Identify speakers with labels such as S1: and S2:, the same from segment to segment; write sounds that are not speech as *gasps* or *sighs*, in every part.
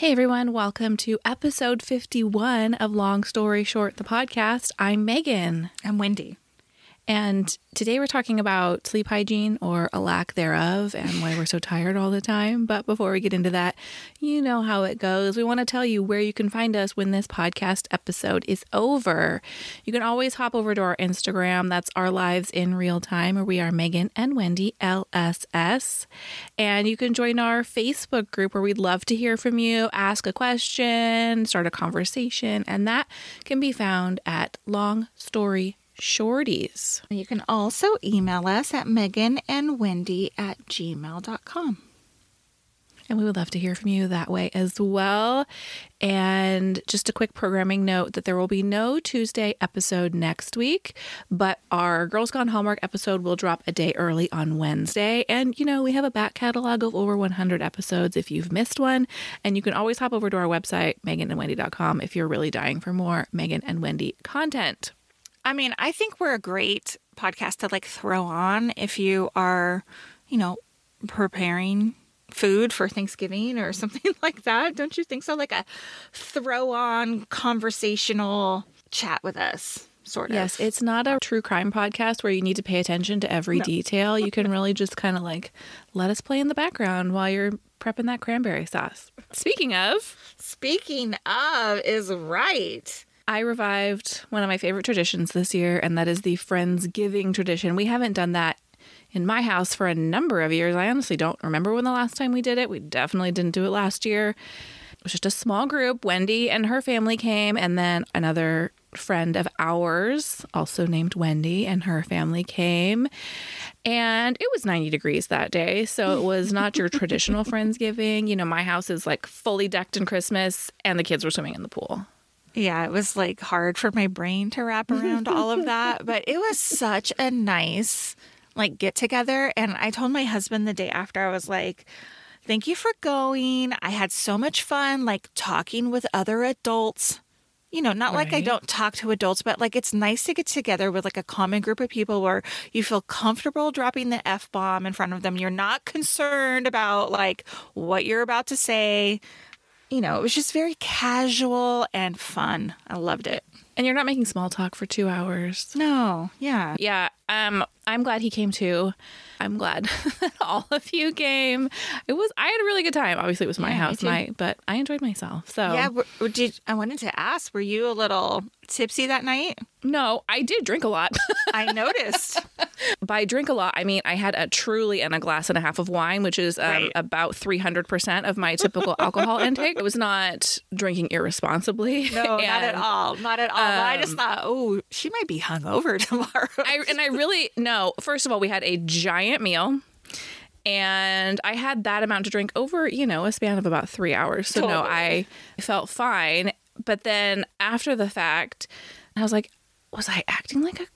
S1: Hey everyone, welcome to episode 51 of Long Story Short, the podcast. I'm Megan.
S2: I'm Wendy.
S1: And today we're talking about sleep hygiene or a lack thereof and why we're so tired all the time. But before we get into that, you know how it goes. We want to tell you where you can find us when this podcast episode is over. You can always hop over to our Instagram. That's our lives in real time, where we are Megan and Wendy LSS. And you can join our Facebook group where we'd love to hear from you, ask a question, start a conversation. And that can be found at Long Story shorties.
S2: You can also email us at Megan and Wendy at gmail.com.
S1: And we would love to hear from you that way as well. And just a quick programming note that there will be no Tuesday episode next week, but our Girls Gone Hallmark episode will drop a day early on Wednesday. And, you know, we have a back catalog of over 100 episodes if you've missed one. And you can always hop over to our website, meganandwendy.com, if you're really dying for more Megan and Wendy content.
S2: I mean, I think we're a great podcast to like throw on if you are, you know, preparing food for Thanksgiving or *laughs* something like that. Don't you think so? Like a throw on conversational chat with us. Sort of.
S1: Yes, it's not a true crime podcast where you need to pay attention to every
S2: No.
S1: detail. You can *laughs* really just kind of like let us play in the background while you're prepping that cranberry sauce. Speaking of,
S2: Speaking of, is right.
S1: I revived one of my favorite traditions this year, and that is the Friendsgiving tradition. We haven't done that in my house for a number of years. I honestly don't remember when the last time we did it. We definitely didn't do it last year. It was just a small group. Wendy and her family came, and then another friend of ours, also named Wendy, and her family came. And it was 90 degrees that day. So it was not your traditional *laughs* Friendsgiving. You know, my house is like fully decked in Christmas, and the kids were swimming in the pool.
S2: Yeah, it was like hard for my brain to wrap around all of that, *laughs* but it was such a nice like get together and I told my husband the day after I was like Thank you for going. I had so much fun like talking with other adults. You know, not like I don't talk to adults, but like it's nice to get together with like a common group of people where you feel comfortable dropping the F bomb in front of them. You're not concerned about like what you're about to say. You know, it was just very casual and fun. I loved it.
S1: And you're not making small talk for two hours.
S2: No, yeah.
S1: Yeah, um, I'm glad he came too. I'm glad *laughs* that all of you came. It was I had a really good time. Obviously, it was my
S2: Yeah,
S1: house night, but I enjoyed myself. So
S2: Yeah, did I wanted to ask, were you a little tipsy that night?
S1: no, I did drink a lot. *laughs*
S2: I noticed.
S1: By drink a lot, I mean I had a truly and a glass and a half of wine, which is um,
S2: Right.
S1: about 300 percent of my typical *laughs* alcohol intake. I was not drinking irresponsibly.
S2: No, not at all. Not at all. I just
S1: Um,
S2: thought, oh, she might be hungover *laughs* tomorrow.
S1: I and I really no. First of all, we had a giant meal. And I had that amount to drink over, you know, a span of about three hours. So no, I felt fine. But then after the fact, I was like, was I acting like a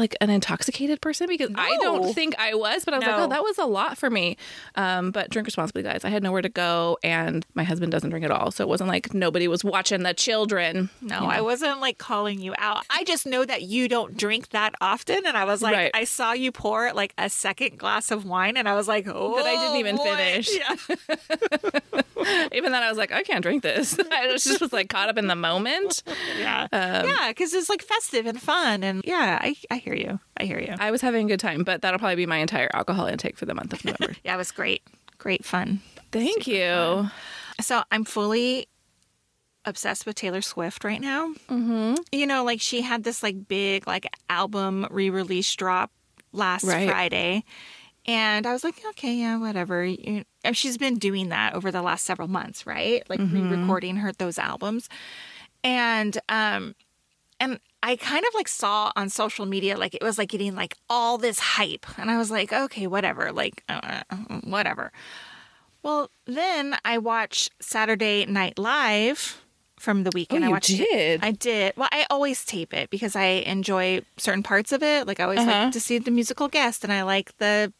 S1: like an intoxicated person? Because I don't think I was, but I was like, oh, that was a lot for me. Um, but drink responsibly, guys. I had nowhere to go, and my husband doesn't drink at all, so it wasn't like nobody was watching the children.
S2: no, I wasn't like calling you out. I just know that you don't drink that often. And I was like,
S1: Right.
S2: I saw you pour like a second glass of wine, and I was like, oh,
S1: That I didn't even
S2: boy.
S1: finish. *laughs*
S2: Yeah. *laughs* *laughs*
S1: Even then, I was like, I can't drink this. *laughs* I was just was like caught up in the moment. *laughs*
S2: Yeah.
S1: Um,
S2: yeah. Because it's like festive and fun. And yeah, I, I hear you. I hear you.
S1: I was having a good time, but that'll probably be my entire alcohol intake for the month of November.
S2: Yeah, it was great. Great fun.
S1: Thank you.
S2: So I'm fully obsessed with Taylor Swift right now. Mm-hmm. You know, like she had this like big like album re-release drop last
S1: Right.
S2: Friday, and I was like, okay, yeah, whatever. And she's been doing that over the last several months, right? Like re-recording her those albums, and um, and I kind of like saw on social media like it was like getting like all this hype, and I was like, okay, whatever, like uh, whatever. Well, then I watched Saturday Night Live from the weekend.
S1: Oh,
S2: I watched
S1: did?
S2: It. I did. Well, I always tape it because I enjoy certain parts of it. Like I always
S1: Uh-huh.
S2: like to see the musical guest, and I like the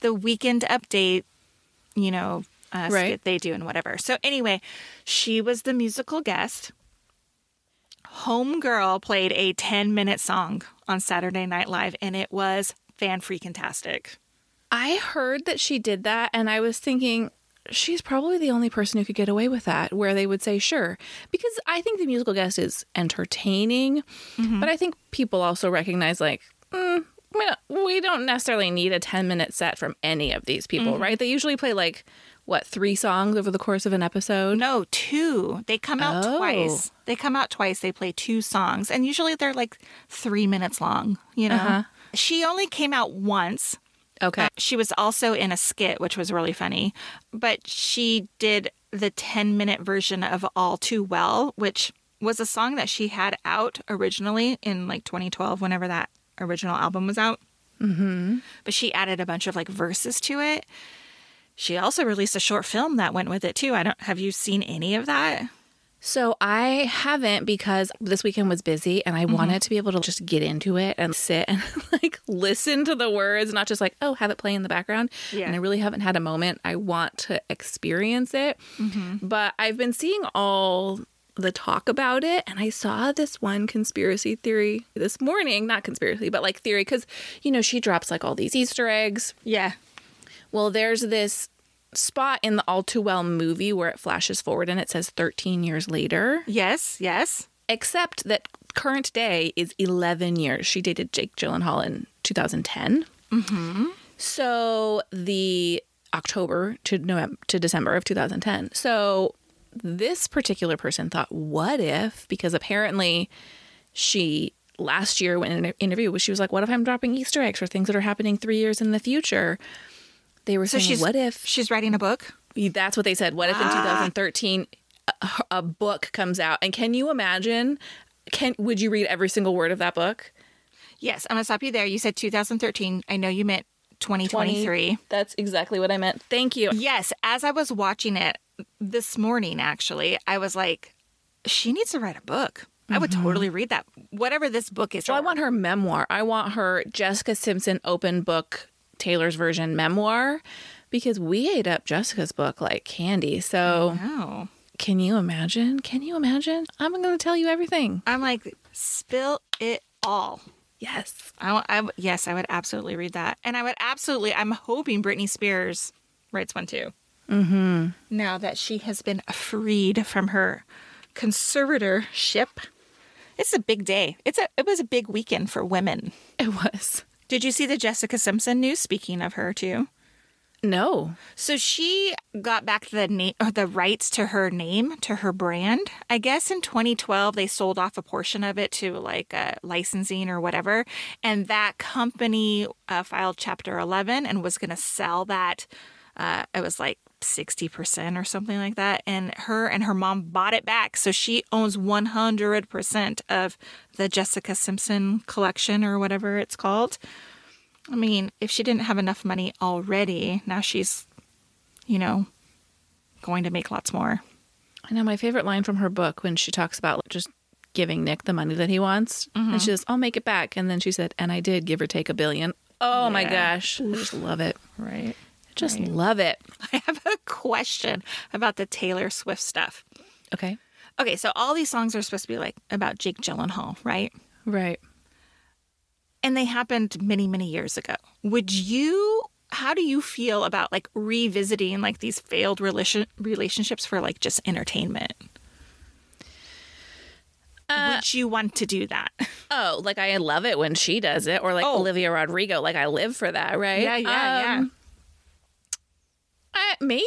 S2: the weekend update. You know, uh,
S1: Right.
S2: skit they do and whatever. So anyway, she was the musical guest. Homegirl played a 10 minute song on Saturday Night Live, and it was fan freaking tastic.
S1: I heard that she did that, and I was thinking, she's probably the only person who could get away with that, where they would say, sure. Because I think the musical guest is entertaining, but I think people also recognize, like, mm, we, don't, we don't necessarily need a 10 minute set from any of these people, right? They usually play, like, what, three songs over the course of an episode?
S2: No, two. They come out
S1: Oh.
S2: twice. They come out twice. They play two songs, and usually they're like three minutes long. You know,
S1: Uh-huh.
S2: she only came out once.
S1: Okay.
S2: She was also in a skit, which was really funny, but she did the 10 minute version of All Too Well, which was a song that she had out originally in like 2012, whenever that original album was out. Mm-hmm. But she added a bunch of like verses to it. She also released a short film that went with it too. I don't have you seen any of that?
S1: So I haven't because this weekend was busy and I
S2: Mm-hmm.
S1: wanted to be able to just get into it and sit and *laughs* like listen to the words, not just like, oh, have it play in the background.
S2: Yeah.
S1: And I really haven't had a moment. I want to experience it.
S2: Mm-hmm.
S1: But I've been seeing all the talk about it and I saw this one conspiracy theory this morning, not conspiracy, but like theory because you know, she drops like all these Easter eggs.
S2: Yeah.
S1: Well, there's this spot in the All Too Well movie where it flashes forward and it says 13 years later
S2: Yes, yes.
S1: except that current day is 11 years. She dated Jake Gyllenhaal in 2010. Mm-hmm. So the October to November to December of 2010. So this particular person thought, what if? Because apparently she last year when in an interview she was like, what if I'm dropping Easter eggs for things that are happening three years in the future? They were
S2: So
S1: saying,
S2: she's
S1: what if
S2: she's writing a book?
S1: that's what they said. What if in ah. 2013 a, a book comes out? And can you imagine? Can would you read every single word of that book?
S2: Yes, I'm gonna stop you there. You said 2013. I know you meant 2023.
S1: That's exactly what I meant. Thank you.
S2: Yes, as I was watching it this morning, actually, I was like, she needs to write a book. I would mm-hmm. totally read that. Whatever this book is.
S1: So I want her memoir. I want her Jessica Simpson open book Taylor's version memoir because we ate up Jessica's book like candy. So can you imagine? Can you imagine? I'm going to tell you everything.
S2: I'm like, spill it all.
S1: Yes.
S2: I, I yes, I would absolutely read that, and I would absolutely. I'm hoping Britney Spears writes one too. Mm-hmm. Now that she has been freed from her conservatorship, it's a big day. It's a. It was a big weekend for women.
S1: It was.
S2: Did you see the Jessica Simpson news? Speaking of her too.
S1: No.
S2: So she got back the name the rights to her name, to her brand. I guess in 2012 they sold off a portion of it to like uh, licensing or whatever, and that company uh, filed Chapter 11 and was going to sell that. Uh, it was like 60% or something like that, and her and her mom bought it back, so she owns 100% of the Jessica Simpson collection or whatever it's called. I mean, if she didn't have enough money already, now she's, you know, going to make lots more.
S1: I know my favorite line from her book when she talks about just giving Nick the money that he wants. And mm-hmm. she says, I'll make it back. And then she said, and I did give or take a billion. Oh my
S2: Yeah.
S1: gosh. I just love it.
S2: Right.
S1: Just love it. *laughs*
S2: I have a question about the Taylor Swift stuff.
S1: Okay.
S2: Okay, so all these songs are supposed to be like about Jake Gyllenhaal, right?
S1: Right.
S2: And they happened many, many years ago. Would you how do you feel about like revisiting like these failed relation relationships for like just entertainment? Would you want to do that? *laughs*
S1: Oh, like I love it when she does it, or like
S2: Oh.
S1: Olivia Rodrigo. Like I live for that, right?
S2: Yeah, yeah,
S1: Um, I, maybe.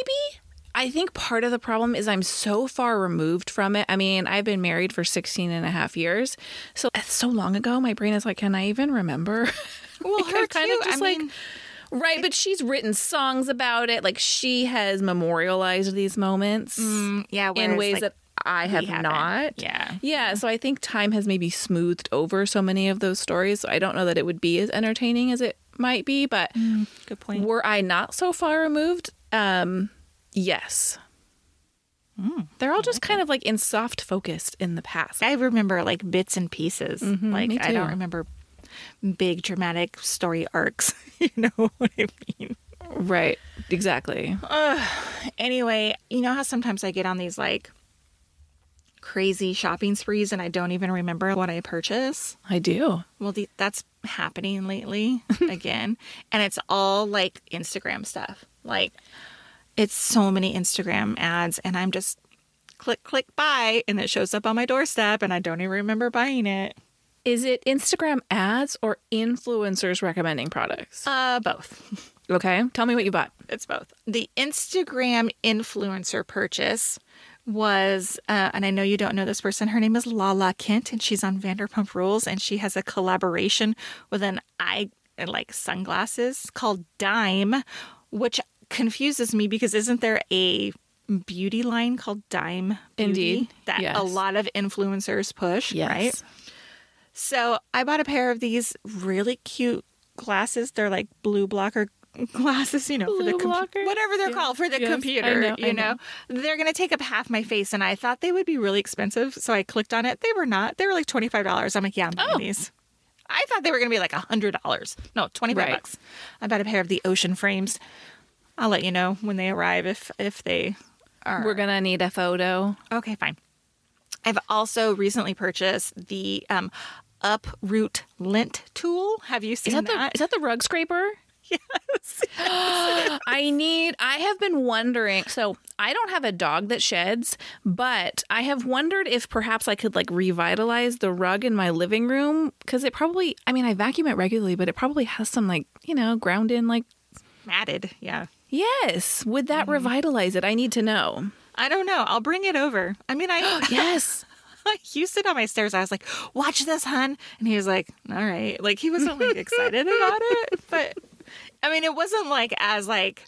S1: I think part of the problem is I'm so far removed from it. I mean, I've been married for 16 and a half years. So that's so long ago. My brain is like, can I even remember? *laughs*
S2: Well,
S1: Like,
S2: her
S1: kind of
S2: too.
S1: just
S2: I
S1: like,
S2: mean-
S1: right. But she's written songs about it. Like she has memorialized these moments
S2: Mm, yeah,
S1: in ways
S2: like,
S1: that I have not.
S2: Yeah.
S1: Yeah, so I think time has maybe smoothed over so many of those stories. So I don't know that it would be as entertaining as it might be, but mm,
S2: Good point.
S1: were I not so far removed, um, yes. They're all just kind of like in soft focused in the past.
S2: I remember like bits and pieces. like
S1: me
S2: I don't remember big dramatic story arcs. *laughs* you know *laughs* what I mean?
S1: Right, exactly.
S2: Anyway, you know how sometimes I get on these like crazy shopping sprees and I don't even remember what I purchase?
S1: I do.
S2: Well, the, that's happening lately *laughs* again. And it's all like Instagram stuff. Like, it's so many Instagram ads, and I'm just click, click, buy, and it shows up on my doorstep, and I don't even remember buying it.
S1: Is it Instagram ads or influencers recommending products?
S2: Uh, both. *laughs*
S1: Okay, tell me what you bought.
S2: It's both. The Instagram influencer purchase was, uh, and I know you don't know this person. Her name is Lala Kent, and she's on Vanderpump Rules, and she has a collaboration with an eye like sunglasses called Dime, which confuses me because isn't there a beauty line called Dime Beauty
S1: Indeed,
S2: that
S1: yes.
S2: a lot of influencers push, right? So I bought a pair of these really cute glasses. They're like blue blocker *laughs* glasses, you know, for the
S1: Blue
S2: com-
S1: blocker?
S2: whatever they're
S1: Yeah.
S2: called for the
S1: Yes,
S2: computer.
S1: know,
S2: you know,
S1: know.
S2: they're gonna take up half my face, and I thought they would be really expensive, so I clicked on it. They were not. They were like twenty five dollars. I'm like, yeah, I'm buying
S1: Oh.
S2: these. I thought they were gonna be like a hundred dollars. No, twenty five
S1: Right.
S2: bucks. I bought a pair of the ocean frames. I'll let you know when they arrive if if they are.
S1: We're gonna need a photo.
S2: Okay, fine. I've also recently purchased the um, Uproot lint tool. Have you
S1: Is
S2: seen
S1: that the
S2: that?
S1: is that the rug scraper? *laughs*
S2: yes. *gasps*
S1: I need I have been wondering so I don't have a dog that sheds, but I have wondered if perhaps I could like revitalize the rug in my living room because it probably I mean I vacuum it regularly, but it probably has some like, you know, ground in like
S2: Matted. Yeah.
S1: Yes. Would that revitalize it? I need to know.
S2: I don't know. I'll bring it over. I mean, I *gasps* *laughs*
S1: Yes. *laughs*
S2: you sit on my stairs. I was like, "Watch this, hun," and he was like, "All right." Like he wasn't like *laughs* excited about it, but I mean, it wasn't like as like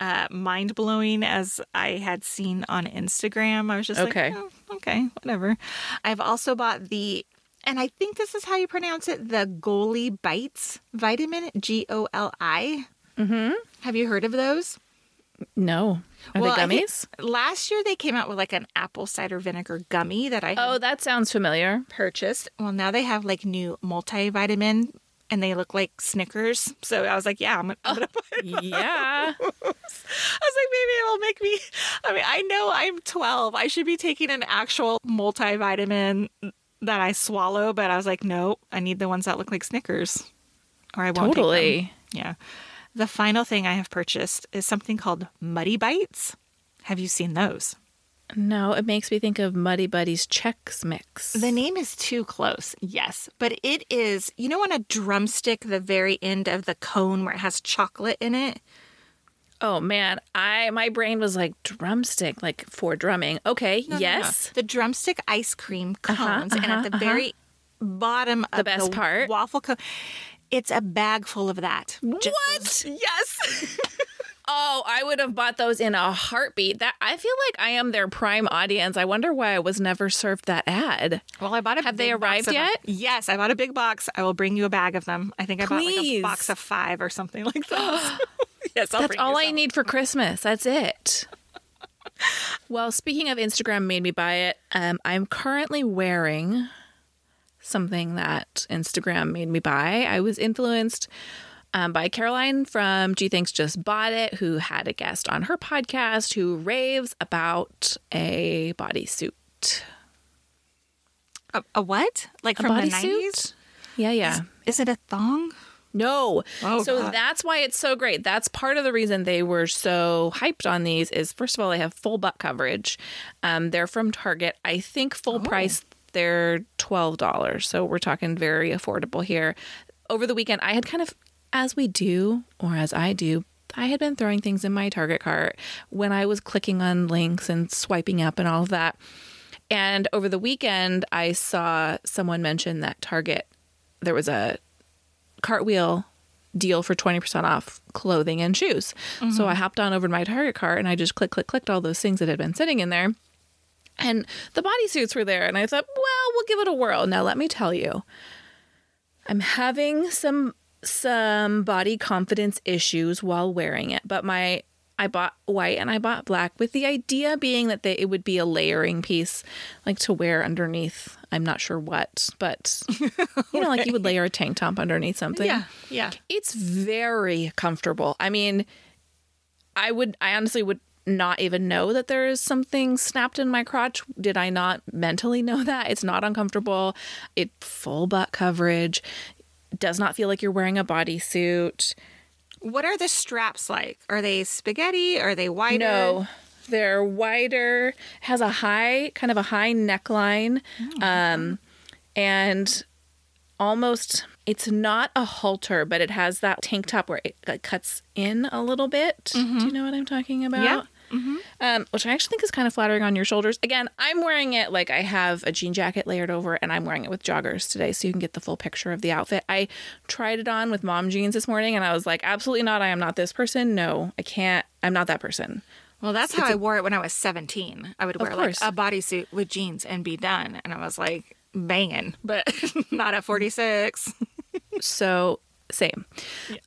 S2: uh, mind blowing as I had seen on Instagram. I was just
S1: Okay.
S2: like, oh, "Okay, whatever." I've also bought the, and I think this is how you pronounce it, the Goli Bites vitamin, G O L I. Mm-hmm. Have you heard of those?
S1: No. Are
S2: Well,
S1: they gummies?
S2: last year they came out with like an apple cider vinegar gummy that I
S1: Oh, that sounds familiar.
S2: purchased. Well, now they have like new multivitamin and they look like Snickers. So I was like, yeah, I'm gonna, I'm gonna buy those.
S1: Yeah. *laughs*
S2: I was like, maybe it will make me. I mean, I know I'm 12. I should be taking an actual multivitamin that I swallow, but I was like, no, I need the ones that look like Snickers or I won't. take them.
S1: totally.
S2: Yeah. The final thing I have purchased is something called Muddy Bites. Have you seen those?
S1: No, it makes me think of Muddy Buddies Chex Mix.
S2: The name is too close, yes, but it is. You know, on a drumstick, the very end of the cone where it has chocolate in it.
S1: Oh man, I my brain was like drumstick, like for drumming. Okay,
S2: No, no, no.
S1: yes.
S2: the drumstick ice cream cones, and
S1: uh-huh,
S2: at the very bottom of
S1: best part?
S2: waffle cone, it's a bag full of that.
S1: What?
S2: those- yes. *laughs*
S1: Oh, I would have bought those in a heartbeat. That I feel like I am their prime audience. I wonder why I was never served that ad.
S2: well, I bought a.
S1: Have they
S2: big box
S1: arrived
S2: of them.
S1: yet?
S2: Yes, I bought a big box. I will bring you a bag of them. I think I bought like a box of five or something like that. *gasps* *laughs* yes, I'll
S1: That's
S2: bring
S1: all
S2: you
S1: I need for Christmas. That's it. *laughs* well, speaking of Instagram made me buy it, um, I'm currently wearing something that Instagram made me buy. I was influenced um, by Caroline from G Thinks Just Bought It, who had a guest on her podcast who raves about a bodysuit.
S2: A, a what? Like
S1: A
S2: from the
S1: bodysuit?
S2: nineties?
S1: Yeah, yeah.
S2: Is it a thong?
S1: No.
S2: Oh,
S1: so
S2: God.
S1: that's why it's so great. That's part of the reason they were so hyped on these is first of all, they have full butt coverage. Um, they're from Target. I think full
S2: Oh.
S1: price, they're $12. So we're talking very affordable here. Over the weekend, I had kind of, as we do, or as I do, I had been throwing things in my Target cart when I was clicking on links and swiping up and all of that. And over the weekend, I saw someone mention that Target, there was a cartwheel deal for 20% off clothing and shoes. So mm-hmm. I hopped on over to my Target cart and I just click, click, clicked all those things that had been sitting in there. And the bodysuits were there. And I thought, well, we'll give it a whirl. Now, let me tell you, I'm having some some body confidence issues while wearing it, but my I bought white and I bought black with the idea being that they, it would be a layering piece, like to wear underneath. I'm not sure what, but *laughs* you know, like you would layer a tank top underneath something.
S2: Yeah, yeah.
S1: It's very comfortable. I mean, I would, I honestly would not even know that there is something snapped in my crotch. Did I not mentally *laughs* know that? It's not uncomfortable. It full butt coverage. Does not feel like you're wearing a bodysuit.
S2: What are the straps like? Are they spaghetti? Are they wider?
S1: No, they're wider, has a high, kind of a high neckline, um, and almost, it's not a halter, but it has that tank top where it uh, cuts in a little bit. Do you know what I'm talking about?
S2: Yeah.
S1: Um, which I actually think is kind of flattering on your shoulders. Again, I'm wearing it like I have a jean jacket layered over, and I'm wearing it with joggers today, so you can get the full picture of the outfit. I tried it on with mom jeans this morning, and I was like, absolutely not. I am not this person. No, I can't. I'm not that person.
S2: Well, that's how I wore it when I was 17. I would wear like a bodysuit with jeans and be done. And I was like banging, but *laughs* not at 46.
S1: So same.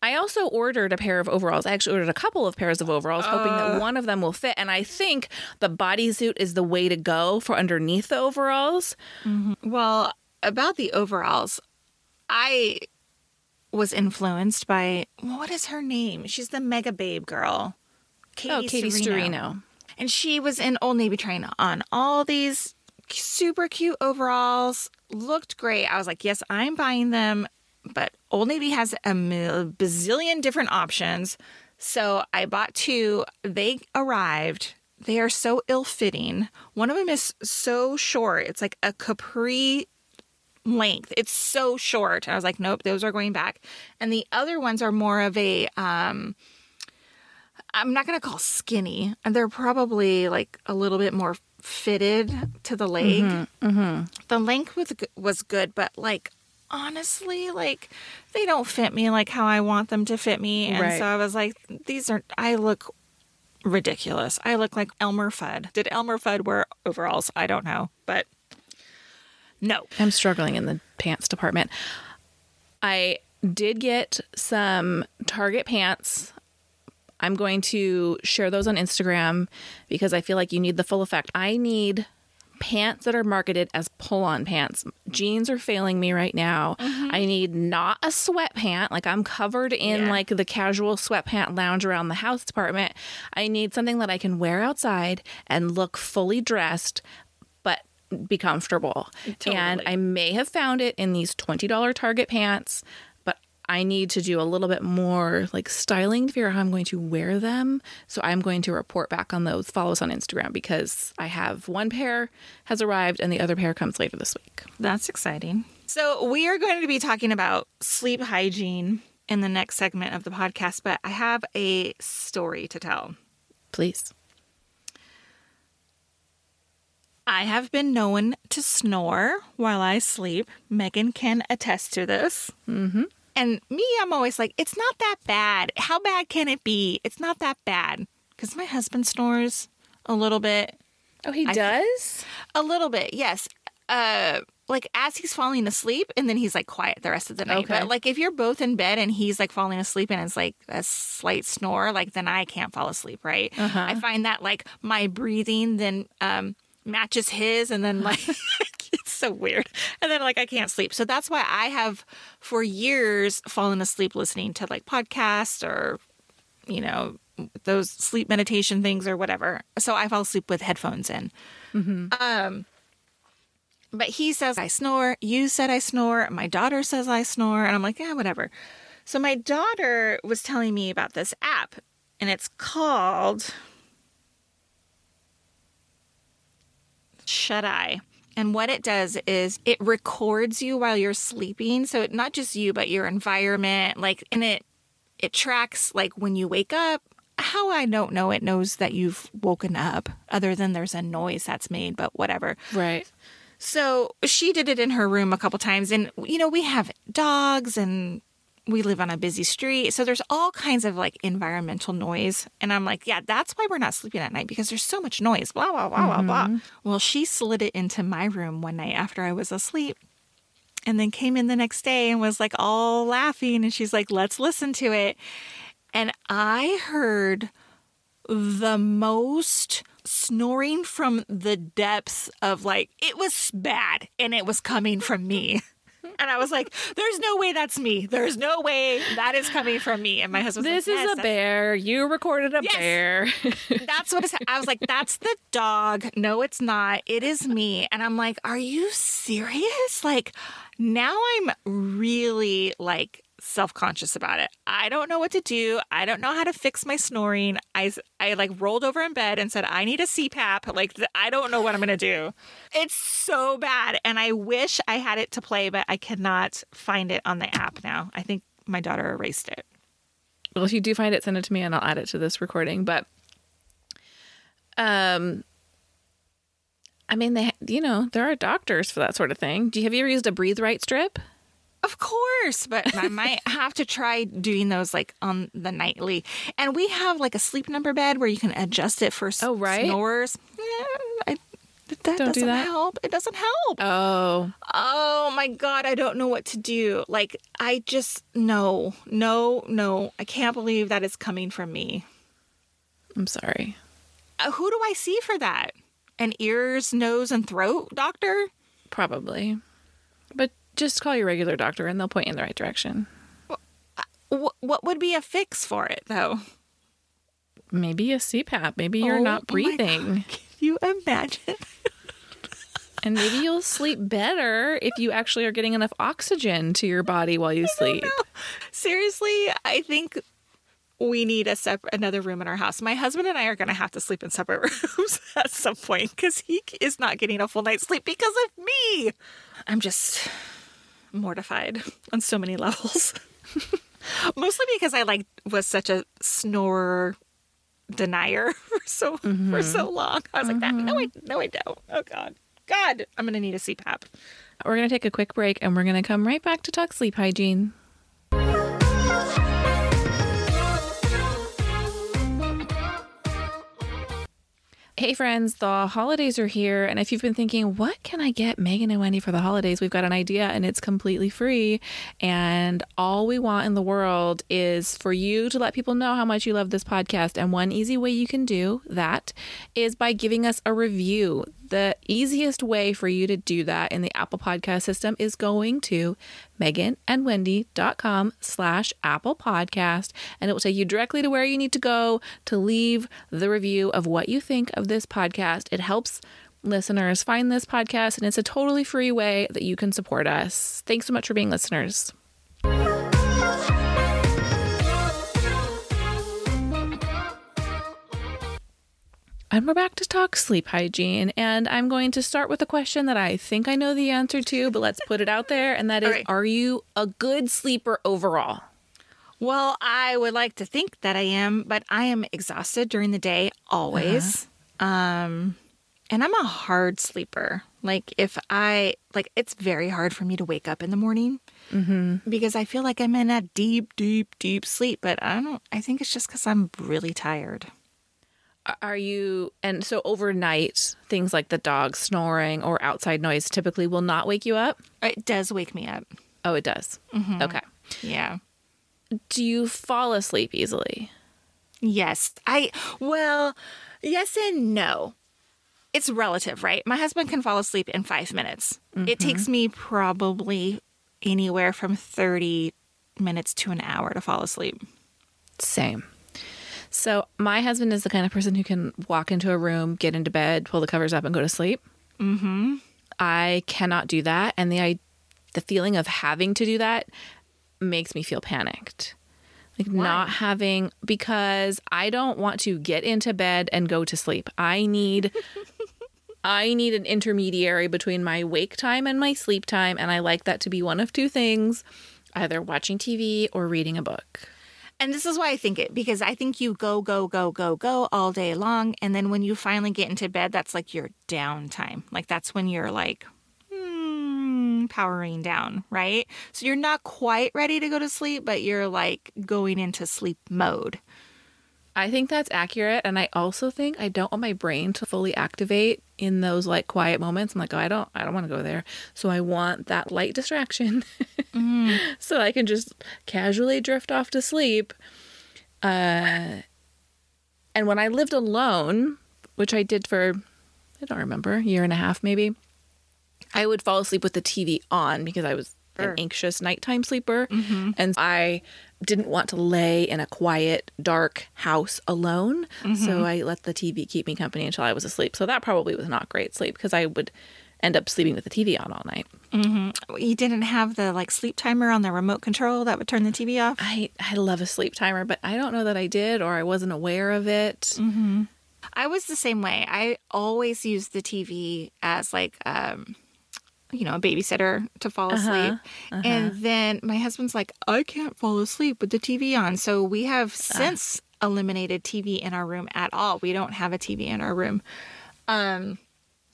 S1: I also ordered a pair of overalls. I actually ordered a couple of pairs of overalls, hoping that uh. one of them will fit. And I think the bodysuit is the way to go for underneath the overalls. Mm-hmm.
S2: Well, about the overalls, I was influenced by what is her name? She's the mega babe girl. Katie
S1: oh, Katie Sturino.
S2: And she was in Old Navy trying on all these super cute overalls. Looked great. I was like, yes, I'm buying them. But Old Navy has a bazillion different options. So I bought two. They arrived. They are so ill fitting. One of them is so short. It's like a capri length. It's so short. I was like, nope, those are going back. And the other ones are more of a um I'm not going to call skinny. And they're probably like a little bit more fitted to the leg. The length was was good, but like honestly, like they don't fit me like how I want them to fit me. And
S1: Right.
S2: so I was like, these are I look ridiculous. I look like Elmer Fudd. Did Elmer Fudd wear overalls? I don't know, but no.
S1: I'm struggling in the pants department. I did get some Target pants. I'm going to share those on Instagram because I feel like you need the full effect. I need pants that are marketed as pull on pants. Jeans are failing me right now. Mm-hmm. I need not a sweatpant, like I'm covered in
S2: Yeah.
S1: like the casual sweatpant lounge around the house department. I need something that I can wear outside and look fully dressed, but be comfortable. And I may have found it in these $20 Target pants, I need to do a little bit more like styling to figure out how I'm going to wear them. So I'm going to report back on those. Follow us on Instagram because I have one pair has arrived and the other pair comes later this week.
S2: That's exciting. So, we are going to be talking about sleep hygiene in the next segment of the podcast, but I have a story to tell.
S1: Please.
S2: I have been known to snore while I sleep. Megan can attest to this. Mm-hmm. And me, I'm always like, it's not that bad. How bad can it be? It's not that bad. Because my husband snores a little bit.
S1: Oh, he
S2: I-
S1: does?
S2: A little bit, yes. Uh, like as he's falling asleep, and then he's like quiet the rest of the night.
S1: Okay.
S2: But like if you're both in bed and he's like falling asleep and it's like a slight snore, like then I can't fall asleep, right?
S1: Uh-huh.
S2: I find that like my breathing then um matches his, and then like *laughs* so weird, *laughs* and then like I can't sleep. So that's why I have for years fallen asleep listening to like podcasts or you know those sleep meditation things or whatever. So I fall asleep with headphones in. Um, but he says I snore. You said I snore. My daughter says I snore, and I'm like, yeah, whatever. So my daughter was telling me about this app, and it's called Shut Eye. And what it does is it records you while you're sleeping. So not just you, but your environment. Like, and it it tracks like when you wake up. How I don't know, it knows that you've woken up. Other than there's a noise that's made, but whatever.
S1: Right.
S2: So she did it in her room a couple times. And, you know, we have dogs and we live on a busy street. So there's all kinds of like environmental noise. And I'm like, yeah, that's why we're not sleeping at night because there's so much noise, blah, blah, blah, blah, blah. Mm-hmm. Well, she slid it into my room one night after I was asleep and then came in the next day and was like all laughing. And she's like, let's listen to it. And I heard the most snoring from the depths of like, it was bad and it was coming from me. *laughs* And I was like, there's no way that's me. There's no way that is coming from me. And my husband
S1: This
S2: like,
S1: is
S2: "Yes,
S1: a bear. You recorded a
S2: Yes.
S1: bear. *laughs*
S2: That's what it's, I was like, that's the dog. No, it's not. It is me. And I'm like, are you serious? Like, now I'm really like self conscious about it. I don't know what to do. I don't know how to fix my snoring. I, I like rolled over in bed and said, I need a CPAP. Like, I don't know what I'm going to do. It's so bad. And I wish I had it to play, but I cannot find it on the app now. I think my daughter erased it.
S1: Well, if you do find it, send it to me and I'll add it to this recording. But, um, I mean, they, you know, there are doctors for that sort of thing. Do you have you ever used a breathe right strip?
S2: Of course, but I *laughs* might have to try doing those like on the nightly. And we have like a sleep number bed where you can adjust it for
S1: oh, right?
S2: snores. Yeah, I, that
S1: don't
S2: doesn't
S1: do that.
S2: help. It doesn't help.
S1: Oh,
S2: Oh my god, I don't know what to do. Like I just no, no, no. I can't believe that is coming from me.
S1: I'm sorry.
S2: Uh, who do I see for that? An ears, nose, and throat doctor?
S1: Probably. Just call your regular doctor and they'll point you in the right direction.
S2: Wh- what would be a fix for it though?
S1: Maybe a CPAP. Maybe you're
S2: Oh
S1: not breathing.
S2: Can you imagine?
S1: And maybe you'll sleep better if you actually are getting enough oxygen to your body while you sleep.
S2: Seriously, I think we need a separate another room in our house. My husband and I are going to have to sleep in separate *laughs* rooms at some point because he is not getting a full night's sleep because of me. I'm just mortified *laughs* on so many levels. *laughs* Mostly because I like was such a snorer denier *laughs* for so for so mm-hmm. long. I was like that. No, I mm-hmm. no, I don't. Oh God, God, I'm going to need a CPAP.
S1: We're going to take a quick break and we're going to come right back to talk sleep hygiene. Hey friends, the holidays are here, and if you've been thinking, what can I get Megan and Wendy for the holidays? We've got an idea and it's completely free. And all we want in the world is for you to let people know how much you love this podcast. And one easy way you can do that is by giving us a review. The easiest way for you to do that in the Apple Podcast system is going to meganandwendy.com slash Apple Podcast, and it will take you directly to where you need to go to leave the review of what you think of this podcast. It helps listeners find this podcast, and it's a totally free way that you can support us. Thanks so much for being listeners. And we're back to talk sleep hygiene. And I'm going to start with a question that I think I know the answer to, but let's put it out there. And that is
S2: right.
S1: Are you a good sleeper overall?
S2: Well, I would like to think that I am, but I am exhausted during the day always. Um and I'm a hard sleeper. Like if I like it's very hard for me to wake up in the morning because I feel like I'm in a deep, deep, deep sleep, but I don't I think it's just cuz I'm really tired.
S1: Are you, and so overnight, things like the dog snoring or outside noise typically will not wake you up?
S2: It does wake me up.
S1: Oh, it does. Mm-hmm. Okay.
S2: Yeah.
S1: Do you fall asleep easily?
S2: Yes. I, well, yes and no. It's relative, right? My husband can fall asleep in five minutes. It mm-hmm. takes me probably anywhere from 30 minutes to an hour to fall asleep.
S1: Same. So my husband is the kind of person who can walk into a room, get into bed, pull the covers up, and go to sleep. Mm-hmm. I cannot do that, and the I, the feeling of having to do that makes me feel panicked. Like not having because I don't want to get into bed and go to sleep. I need *laughs* I need an intermediary between my wake time and my sleep time, and I like that to be one of two things, either watching TV or reading a book.
S2: And this is why I think it because I think you go, go, go, go, go all day long. And then when you finally get into bed, that's like your downtime. Like that's when you're like, hmm, powering down, right? So you're not quite ready to go to sleep, but you're like going into sleep mode.
S1: I think that's accurate. And I also think I don't want my brain to fully activate in those like quiet moments. I'm like, oh, I don't, I don't want to go there. So I want that light distraction *laughs* so I can just casually drift off to sleep. Uh, and when I lived alone, which I did for, I don't remember, a year and a half maybe, I would fall asleep with the TV on because I was an anxious nighttime sleeper. And I didn't want to lay in a quiet, dark house alone. So mm-hmm. I let the TV keep me company until I was asleep. So that probably was not great sleep because I would end up sleeping with the TV on all night. Mm-hmm.
S2: You didn't have the like sleep timer on the remote control that would turn the TV off?
S1: I I love a sleep timer, but I don't know that I did or I wasn't aware of it. Mm-hmm.
S2: I was the same way. I always used the TV as like um you know, a babysitter to fall asleep. And then my husband's like, I can't fall asleep with the TV on. So we have since eliminated TV in our room at all. We don't have a TV in our room. Um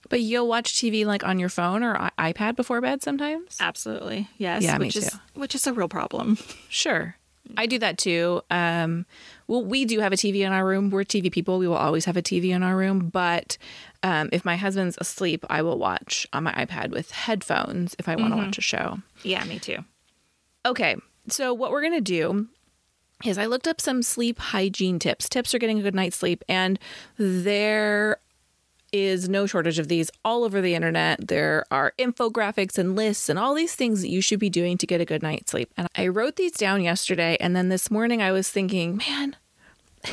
S1: But you'll watch TV like on your phone or iPad before bed sometimes?
S2: absolutely. Yes.
S1: Yeah, me
S2: which is
S1: too.
S2: which is a real problem. *laughs*
S1: Sure. I do that too. Um, well, we do have a TV in our room. We're TV people. We will always have a TV in our room. But um, if my husband's asleep, I will watch on my iPad with headphones if I want to watch a show.
S2: Yeah, me too.
S1: Okay. So, what we're going to do is I looked up some sleep hygiene tips, tips for getting a good night's sleep. And there is no shortage of these all over the internet. There are infographics and lists and all these things that you should be doing to get a good night's sleep. And I wrote these down yesterday. And then this morning I was thinking, man,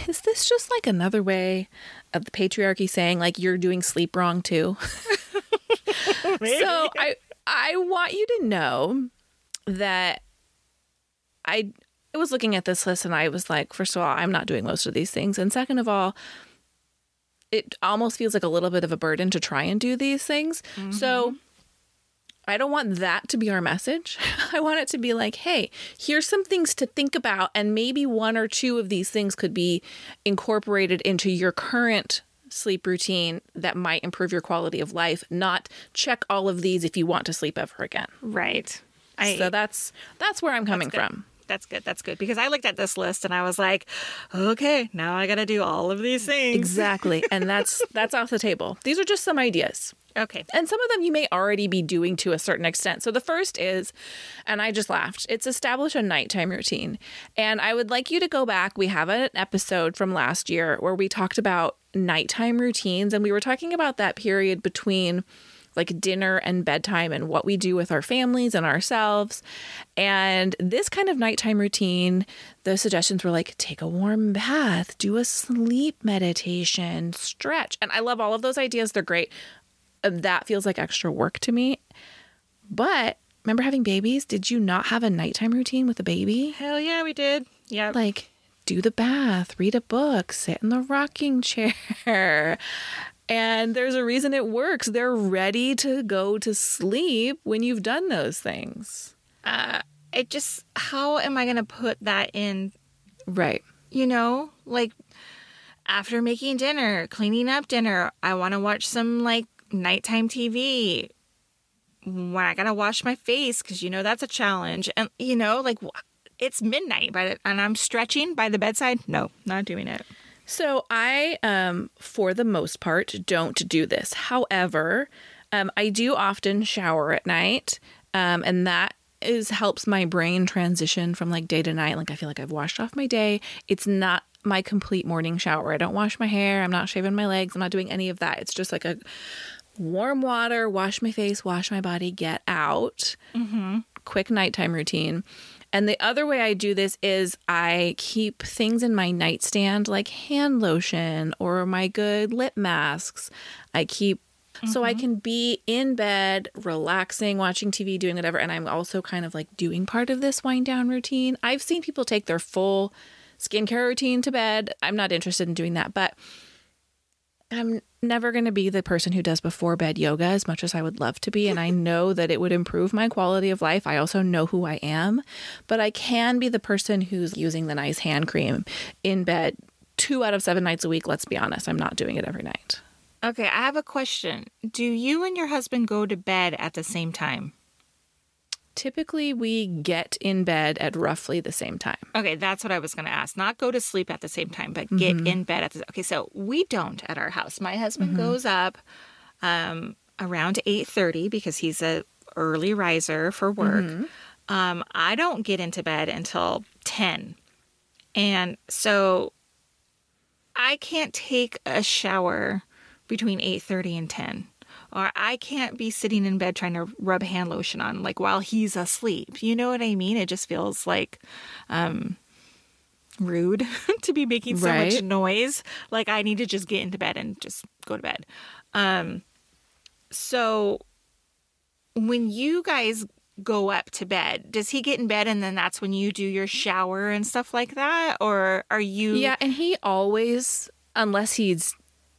S1: is this just like another way of the patriarchy saying like you're doing sleep wrong too? *laughs* so I I want you to know that I I was looking at this list and I was like, first of all, I'm not doing most of these things. And second of all, it almost feels like a little bit of a burden to try and do these things. So mm-hmm. I don't want that to be our message. *laughs* I want it to be like, hey, here's some things to think about, and maybe one or two of these things could be incorporated into your current sleep routine that might improve your quality of life, not check all of these if you want to sleep ever again.
S2: Right. I
S1: So that's that's where I'm coming from.
S2: That's good. That's good. Because I looked at this list and I was like, okay, now I got to do all of these things.
S1: Exactly. and that's *laughs* that's off the table. These are just some ideas.
S2: Okay.
S1: And some of them you may already be doing to a certain extent. So the first is, and I just laughed, it's establish a nighttime routine. And I would like you to go back. We have an episode from last year where we talked about nighttime routines, and we were talking about that period between like dinner and bedtime and what we do with our families and ourselves. And this kind of nighttime routine, the suggestions were like take a warm bath, do a sleep meditation, stretch. And I love all of those ideas. They're great. Uh, That feels like extra work to me. But remember having babies? Did you not have a nighttime routine with a baby?
S2: Hell yeah, we did. Yeah.
S1: like do the bath, read a book, sit in the rocking *laughs* chair. And there's a reason it works. They're ready to go to sleep when you've done those things.
S2: it just, how am I going to put that in,
S1: Right.
S2: you know, like after making dinner, cleaning up dinner, I want to watch some like nighttime TV. When I got to wash my face, because you know that's a challenge. And, you know, like it's midnight by the, and I'm stretching by the bedside. No, not doing it.
S1: So I, um, for the most part, don't do this. However, um, I do often shower at night, um, and that is helps my brain transition from like day to night. Like I feel like I've washed off my day. It's not my complete morning shower. I don't wash my hair. I'm not shaving my legs. I'm not doing any of that. It's just like a warm water, wash my face, wash my body, get out. Mm-hmm. Quick nighttime routine. And the other way I do this is I keep things in my nightstand like hand lotion or my good lip masks. I keep so I mm-hmm. can be in bed, relaxing, watching TV, doing whatever. And I'm also kind of like doing part of this wind down routine. I've seen people take their full skincare routine to bed. I'm not interested in doing that, but I'm never going to be the person who does before bed yoga as much as I would love to be. And I know that it would improve my quality of life. I also know who I am, but I can be the person who's using the nice hand cream in bed two out of seven nights a week. Let's be honest, I'm not doing it every night.
S2: Okay, I have a question. Do you and your husband go to bed at the same time?
S1: Typically, we get in bed at roughly the same time.
S2: Okay, that's what I was going to ask. Not go to sleep at the same time, but get in bed at the Okay, so we don't at our house. My husband goes up um around 8:30 because he's a early riser for work. Um I don't get into bed until 10. And so I can't take a shower between 8:30 and 10. Or I can't be sitting in bed trying to rub hand lotion on like while he's asleep. You know what I mean? It just feels like um rude *laughs* to be making so much noise. Like I need to just get into bed and just go to bed. Um so when you guys go up to bed, does he get in bed and then that's when you do your shower and stuff like that? Or are you.
S1: Yeah, and he always, unless he's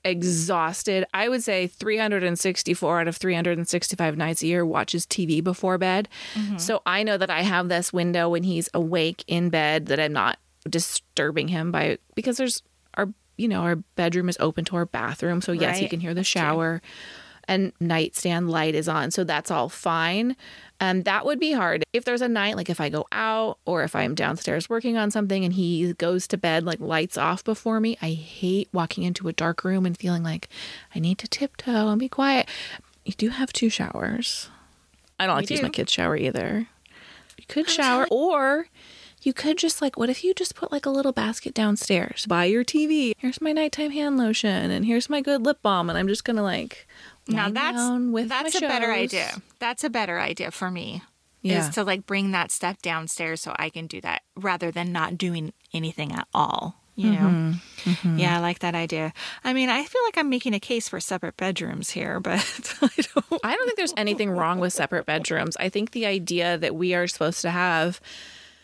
S1: exhausted, I would say 364 out of 365 nights a year watches TV before bed. Mm-hmm. So I know that I have this window when he's awake in bed that I'm not disturbing him by because there's our you know our bedroom is open to our bathroom. So yes he
S2: Right.
S1: can hear the shower and nightstand light is on. So that's all fine um that would be hard. If there's a night like if i go out or if i'm downstairs working on something and he goes to bed like lights off before me i hate walking into a dark room and feeling like i need to tiptoe and be quiet. You do have two showers. I don't like
S2: We
S1: to use my kids shower either. You could shower or you could just like what if you just put like a little basket downstairs? By your tv here's my nighttime hand lotion and here's my good lip balm and i'm just gonna like
S2: Now that's
S1: down with
S2: that's
S1: my
S2: a better idea. That's a better idea for me.
S1: Yeah.
S2: Is to like bring that stuff downstairs so I can do that rather than not doing anything at all. You know?
S1: Mm-hmm.
S2: Yeah, I like that idea. I mean, I feel like I'm making a case for separate bedrooms here, *laughs* but I don't.
S1: I don't think there's anything wrong with separate bedrooms. I think the idea that we are supposed to have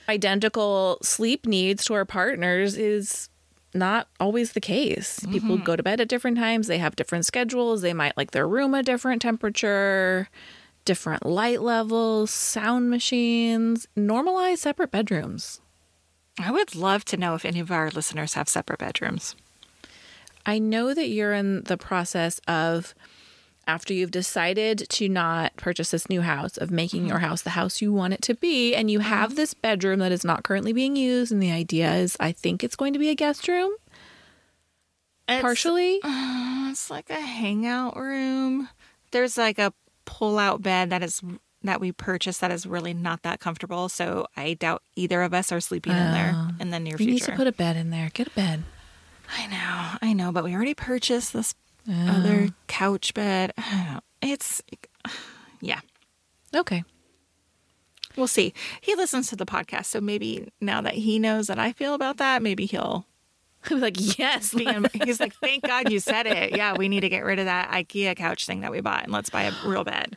S1: identical sleep needs to our partners is not always the case. People mm-hmm. go to bed at different times, they have different schedules, they might like their room a different temperature, different light levels, sound machines. Normalize separate bedrooms.
S2: I would love to know if any of our listeners have separate bedrooms.
S1: I know that you're in the process of after you've decided to not purchase this new house of making your house the house you want it to be and you have mm-hmm. this bedroom that is not currently being used and the idea is I think it's going to be a guest room?
S2: It's,
S1: partially?
S2: Uh, it's like a hangout room. There's like a pull-out bed that is that we purchased that is really not that comfortable. So I doubt either of us are sleeping in there oh. in the near
S1: we need to put a bed in there. Get a bed.
S2: I know, I know, but we already purchased this other oh. couch bed. I don't know. It's yeah.
S1: okay
S2: We'll see. He listens to the podcast, so maybe now that he knows that I feel about that, maybe he'll *laughs*
S1: I'm like yes
S2: be in, he's like, "Thank God you said it. Yeah, we need to get rid of that IKEA couch thing that we bought and let's buy a real bed."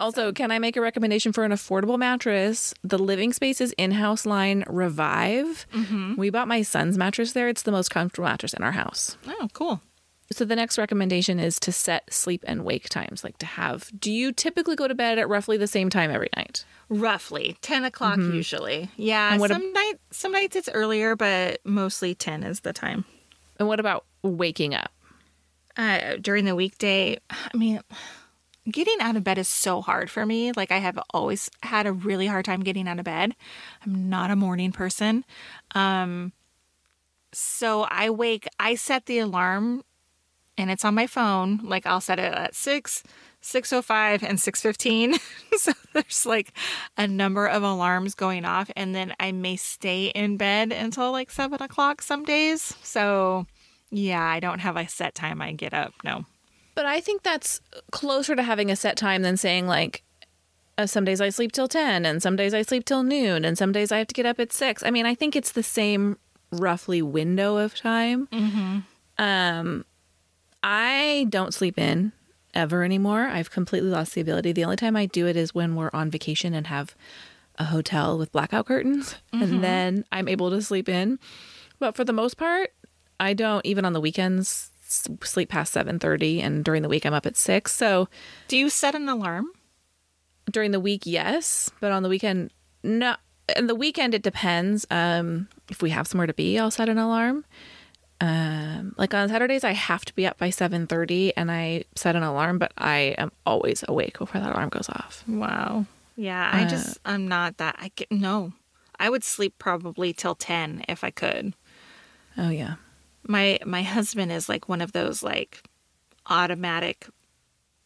S1: Also, can I make a recommendation for an affordable mattress? The Living Spaces in-house line Revive. Mm-hmm. We bought my son's mattress there. It's the most comfortable mattress in our house.
S2: Oh, cool.
S1: So the next recommendation is to set sleep and wake times, like to have. Do you typically go to bed at roughly the same time every night?
S2: Roughly ten o'clock usually. Yeah, some night some nights it's earlier, but mostly ten is the time.
S1: And what about waking up?
S2: uh, during the weekday, I mean, getting out of bed is so hard for me. Like, I have always had a really hard time getting out of bed. I'm not a morning person. Um, so I wake, I set the alarm and it's on my phone. Like, I'll set it at 6, 6.05, and 6.15. *laughs* so there's like a number of alarms going off. And then I may stay in bed until like 7 o'clock some days. So, yeah, I don't have a set time I get up. No.
S1: But I think that's closer to having a set time than saying like uh, some days I sleep till 10 and some days I sleep till noon and some days I have to get up at 6. I mean, I think it's the same roughly window of time. Um I don't sleep in ever anymore. I've completely lost the ability. The only time I do it is when we're on vacation and have a hotel with blackout curtains *laughs* and then I'm able to sleep in. But for the most part, I don't even on the weekends sleep past 7:30 and during the week I'm up at 6. So
S2: Do you set an alarm?
S1: during the week, yes, but on the weekend no. And the weekend it depends. Um if we have somewhere to be, I'll set an alarm. Um like on Saturdays I have to be up by 7:30 and I set an alarm, but I am always awake before that alarm goes off.
S2: Wow. Yeah, I uh, just, I'm not that. I get, no. I would sleep probably till 10 if I could.
S1: Oh yeah.
S2: My my husband is like one of those like automatic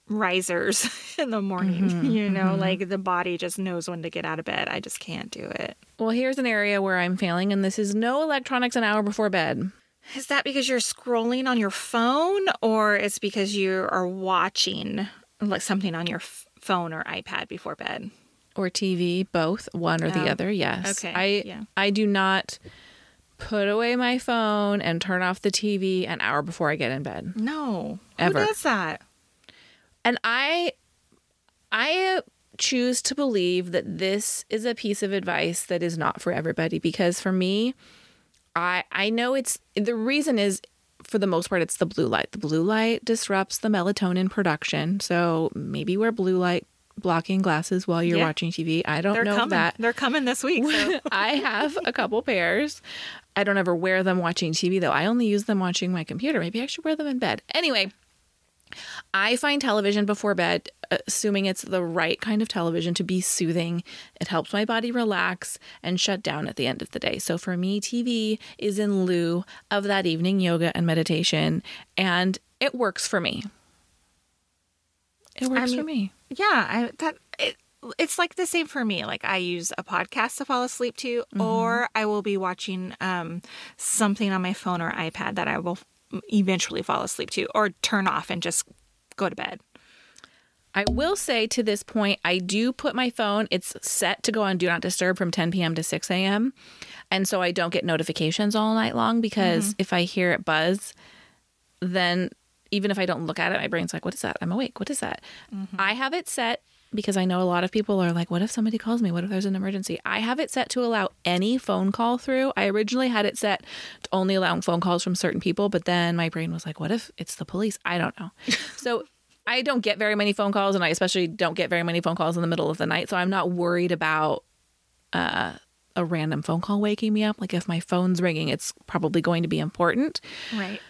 S2: risers *laughs* in the morning, mm-hmm, *laughs* you know, mm-hmm. like the body just knows when to get out of bed. I just can't do it.
S1: Well, here's an area where I'm failing and this is no electronics an hour before bed.
S2: Is that because you're scrolling on your phone or it's because you are watching like something on your f- phone or iPad before bed?
S1: or TV, both, one or the
S2: Oh,
S1: other. Yes.
S2: okay,
S1: I
S2: yeah.
S1: I do not put away my phone and turn off the TV an hour before I get in bed.
S2: No.
S1: Ever.
S2: Who does that?
S1: And I I uh, choose to believe that this is a piece of advice that is not for everybody because for me, I I know it's the reason is for the most part it's the blue light. The blue light disrupts the melatonin production. So maybe wear blue light blocking glasses while you're
S2: Yeah.
S1: watching TV. I don't
S2: They're
S1: know
S2: coming.
S1: that.
S2: They're coming this week. So. *laughs*
S1: I have a couple pairs. I don't ever wear them watching TV though. I only use them watching my computer. Maybe I should wear them in bed. Anyway, I find television before bed, assuming it's the right kind of television, to be soothing. It helps my body relax and shut down at the end of the day. So for me, TV is in lieu of that evening yoga and meditation, and it works for me. It works for
S2: mean-
S1: me.
S2: Yeah, I that it, it's like the same for me. Like I use a podcast to fall asleep to, or I will be watching um something on my phone or iPad that I will eventually fall asleep to, or turn off and just go to bed.
S1: I will say to this point, I do put my phone, it's set to go on Do Not Disturb from 10 p.m. to 6 a.m. And so I don't get notifications all night long because mm-hmm. if I hear it buzz, then even if I don't look at it, my brain's like, what is that? I'm awake. What is that? Mm-hmm. I have it set because I know a lot of people are like, what if somebody calls me? What if there's an emergency? I have it set to allow any phone call through. I originally had it set to only allowing phone calls from certain people, but then my brain was like, what if it's the police? I don't know. *laughs* so I don't get very many phone calls, and I especially don't get very many phone calls in the middle of the night. So I'm not worried about uh, a random phone call waking me up. Like if my phone's ringing, it's probably going to be important
S2: Right.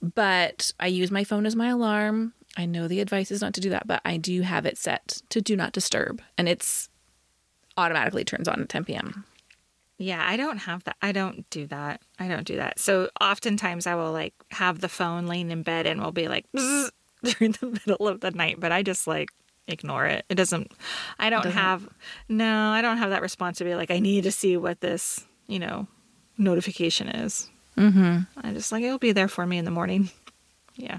S1: but I use my phone as my alarm. I know the advice is not to do that, but I do have it set to do not disturb, and it's automatically turns on at 10 p.m.
S2: Yeah, I don't have that. I don't do that. I don't do that. So oftentimes I will like have the phone laying in bed and will be like *laughs* during the middle of the night, but I just like ignore it. It doesn't. I don't
S1: Doesn't-
S2: have. No, I don't have that response to be like I need to see what this you know notification is.
S1: Mm-hmm.
S2: I just like it'll be there for me in the morning. *laughs* Yeah.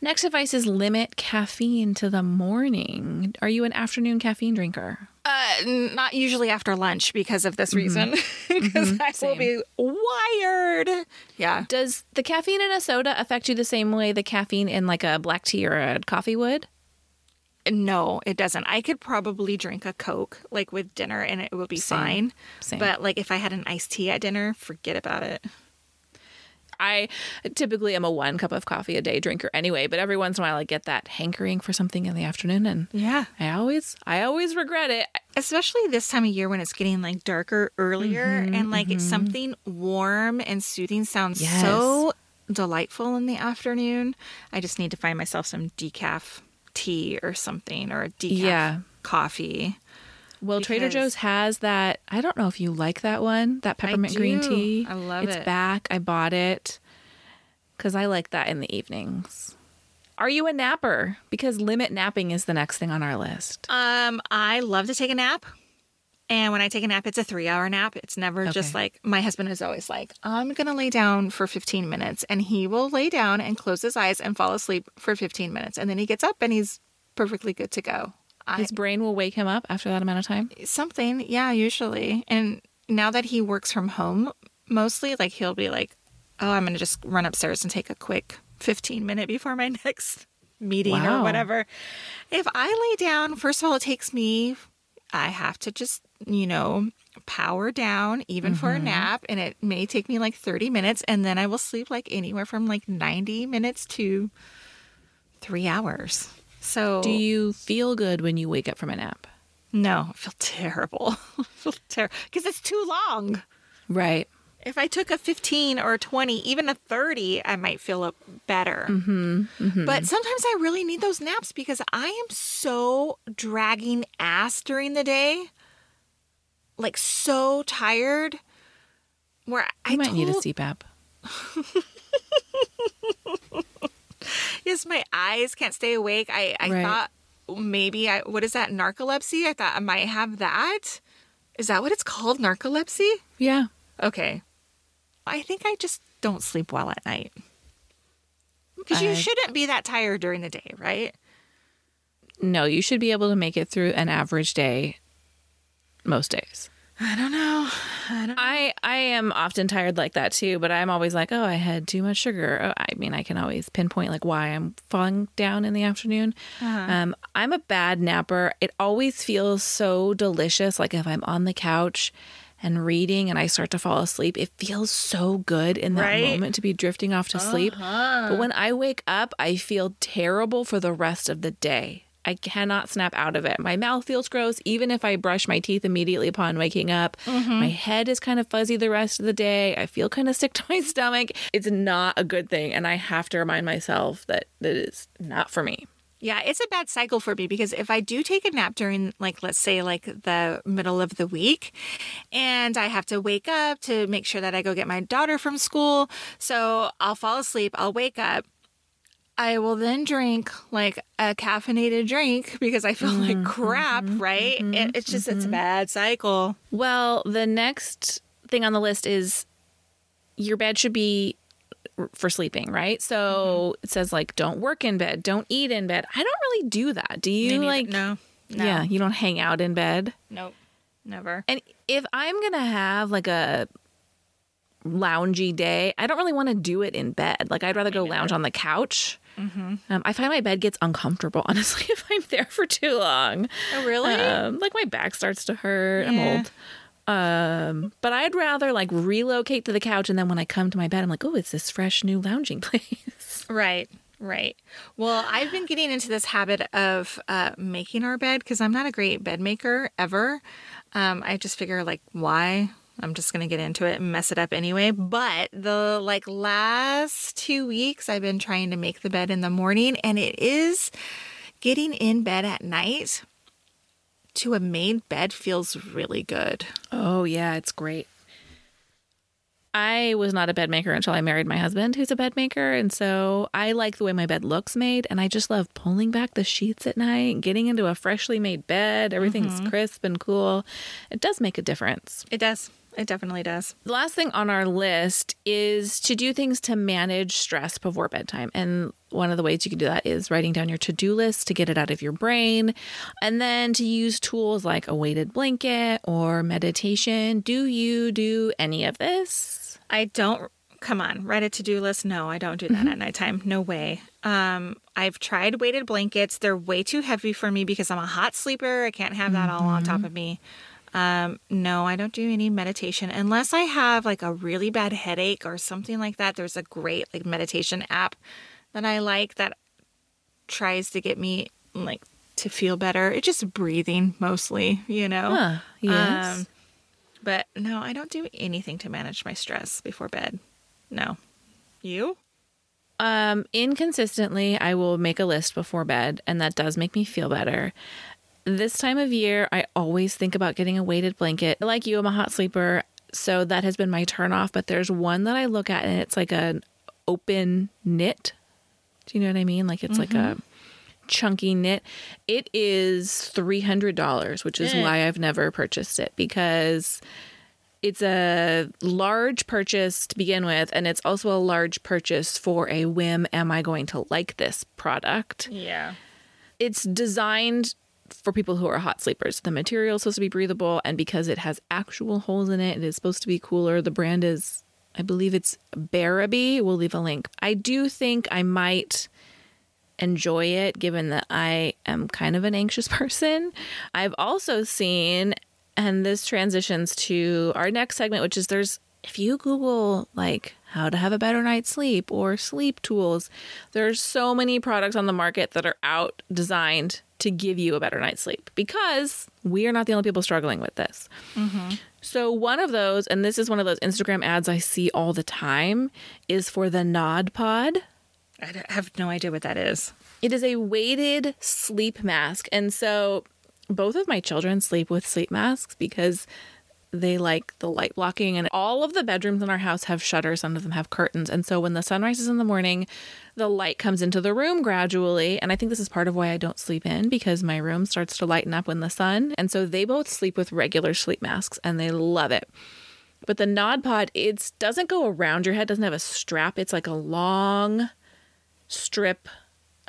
S1: Next advice is limit caffeine to the morning. Are you an afternoon caffeine drinker?
S2: Uh, not usually after lunch because of this reason, *laughs* because I will be wired. Yeah.
S1: Does the caffeine in a soda affect you the same way the caffeine in like a black tea or a coffee would?
S2: No, it doesn't. I could probably drink a Coke like with dinner and it would be
S1: Same.
S2: fine.
S1: Same.
S2: But like if I had an iced tea at dinner, forget about it.
S1: I typically am a one cup of coffee a day drinker anyway, but every once in a while I get that hankering for something in the afternoon and
S2: Yeah.
S1: I always I always regret it.
S2: Especially this time of year when it's getting like darker earlier mm-hmm, and like it's mm-hmm. something warm and soothing sounds
S1: Yes.
S2: so delightful in the afternoon. I just need to find myself some decaf tea or something or a decaf
S1: Yeah.
S2: coffee.
S1: Well, Trader Joe's has that. I don't know if you like that one, that peppermint green tea.
S2: I love
S1: it's
S2: it.
S1: It's back. I bought it because I like that in the evenings. Are you a napper? Because limit napping is the next thing on our list.
S2: Um, I love to take a nap. And when I take a nap, it's a three hour nap. It's never just like my husband is always like, I'm going to lay down for 15 minutes. And he will lay down and close his eyes and fall asleep for 15 minutes. And then he gets up and he's perfectly good to go. I,
S1: His brain will wake him up after that amount of time.
S2: something, yeah, usually. And now that he works from home mostly, like he'll be like, oh, I'm going to just run upstairs and take a quick 15 minute before my *laughs* next meeting
S1: Wow.
S2: or whatever. If I lay down, first of all, it takes me, I have to just, you know, power down even for a mm-hmm. nap. And it may take me like 30 minutes. And then I will sleep like anywhere from like 90 minutes to three hours. So
S1: Do you feel good when you wake up from a nap?
S2: no, I feel terrible. *laughs* I feel terrible because it's too long.
S1: Right.
S2: If I took a 15 or a 20, even a 30, I might feel better. Mm-hmm, mm-hmm. But sometimes I really need those naps because I am so dragging ass during the day. Like so tired. Where I
S1: You might need a
S2: told-
S1: CPAP. *laughs*
S2: Yes, my eyes can't stay awake. I, I
S1: Right.
S2: thought maybe I what is that narcolepsy? I thought I might have that. Is that what it's called? Narcolepsy?
S1: Yeah.
S2: Okay. I think I just don't sleep well at night. Because you shouldn't be that tired during the day, right?
S1: No, you should be able to make it through an average day most days.
S2: I don't know. I don't
S1: I I am often tired like that too, but I'm always like, oh, I had too much sugar. Oh, I mean, I can always pinpoint like why I'm falling down in the afternoon. Um, I'm a bad napper. It always feels so delicious. Like if I'm on the couch and reading and I start to fall asleep, it feels so good in that
S2: Right?
S1: moment to be drifting off to sleep. But when I wake up, I feel terrible for the rest of the day. I cannot snap out of it. My mouth feels gross even if I brush my teeth immediately upon waking up. Mm-hmm. My head is kind of fuzzy the rest of the day. I feel kind of *laughs* sick to my stomach. It's not a good thing. And I have to remind myself that that is not for me.
S2: Yeah, it's a bad cycle for me because if I do take a nap during, like, let's say, like the middle of the week, and I have to wake up to make sure that I go get my daughter from school, so I'll fall asleep, I'll wake up. I will then drink like a caffeinated drink because I feel like mm-hmm. crap, mm-hmm. right? It, mm-hmm. it's just, it's a bad cycle.
S1: Well, the next thing on the list is your bed should be for sleeping, right? So it says like don't work in bed, don't eat in bed. I don't really do that. Do you like
S2: no, no,
S1: Yeah, you don't hang out in bed.
S2: nope, never.
S1: And if I'm going to have like a loungy day, I don't really want to do it in bed. Like I'd rather go lounge on the couch.
S2: Mm-hmm.
S1: Um, I find my bed gets uncomfortable, *laughs* honestly, if I'm there for too long.
S2: Oh, really?
S1: Um, like my back starts to hurt. I'm old. Um, but I'd rather like relocate to the couch and then when I come to my bed, I'm like, oh, it's this fresh new lounging *laughs* place.
S2: Right, right. Well, I've been getting into this habit of uh, making our bed because I'm not a great bed maker ever. Um, I just figure like, why? I'm just gonna get into it and mess it up anyway. But the like last two weeks, I've been trying to make the bed in the morning, and it is getting in bed at night to a made bed feels really good.
S1: Oh, yeah, it's great. I was not a bed maker until I married my husband, who's a bed maker. And so I like the way my bed looks made. And I just love pulling back the sheets at night, getting into a freshly made bed. Everything's mm-hmm. crisp and cool. It does make a difference.
S2: It does. It definitely does.
S1: The last thing on our list is to do things to manage stress before bedtime. And one of the ways you can do that is writing down your to do list to get it out of your brain. And then to use tools like a weighted blanket or meditation. Do you do any of this?
S2: I don't come on, write a to-do list. No, I don't do that at nighttime. No way. Um, I've tried weighted blankets. They're way too heavy for me because I'm a hot sleeper. I can't have that all on top of me. Um, no, I don't do any meditation unless I have like a really bad headache or something like that. There's a great like meditation app that I like that tries to get me like to feel better. It's just breathing mostly, you know.
S1: Huh, yes.
S2: Um, but no, I don't do anything to manage my stress before bed. No. You?
S1: Um, inconsistently, I will make a list before bed, and that does make me feel better. This time of year, I always think about getting a weighted blanket. Like you, I'm a hot sleeper, so that has been my turnoff. But there's one that I look at, and it's like an open knit. Do you know what I mean? Like it's like a mm-hmm. chunky knit. It is three hundred dollars, which is why I've never purchased it because it's a large purchase to begin with, and it's also a large purchase for a whim. Am I going to like this product?
S2: Yeah.
S1: It's designed for people who are hot sleepers. The material is supposed to be breathable, and because it has actual holes in it, it is supposed to be cooler. The brand is, I believe it's Bearaby. We'll leave a link. I do think I might enjoy it given that I am kind of an anxious *laughs* person. I've also seen, and this transitions to our next segment, which is there's, if you Google like how to have a better night's sleep or sleep tools, there's so many products on the market that are out designed to give you a better night's sleep because we are not the only people struggling with this. Mm-hmm. So, one of those, and this is one of those Instagram ads I see all the time, is for the Nod Pod.
S2: I have no idea what that is.
S1: It is a weighted sleep mask. And so both of my children sleep with sleep masks because they like the light blocking and all of the bedrooms in our house have shutters. Some of them have curtains. And so when the sun rises in the morning the light comes into the room gradually. And i think this is part of why i don't sleep in because my room starts to lighten up when the sun. And so they both sleep with regular sleep masks and they love it. But the nod pod it doesn't go around your head doesn't have a strap. It's like a long strip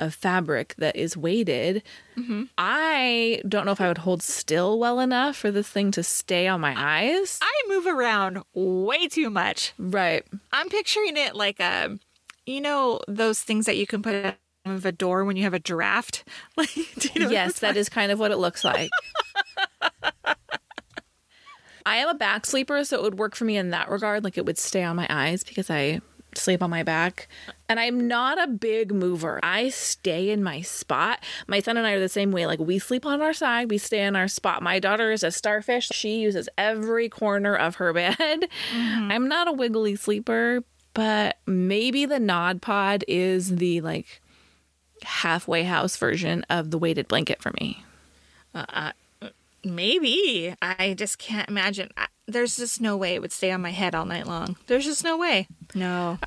S1: of fabric that is weighted, mm-hmm. I don't know if I would hold still well enough for this thing to stay on my eyes.
S2: I move around way too much.
S1: Right.
S2: I'm picturing it like a, you know, those things that you can put out of a door when you have a draft. *laughs* Like, you know
S1: yes, that is kind of what it looks like. *laughs* I am a back sleeper, so it would work for me in that regard. Like it would stay on my eyes because I sleep on my back. And I'm not a big mover. I stay in my spot. My son and I are the same way. Like we sleep on our side, we stay in our spot. My daughter is a starfish. She uses every corner of her *laughs* bed. Mm-hmm. I'm not a wiggly sleeper, but maybe the Nod Pod is the like halfway house version of the weighted blanket for me.
S2: Uh, Maybe. I just can't imagine. I, there's just no way it would stay on my head all night long. There's just no way. No.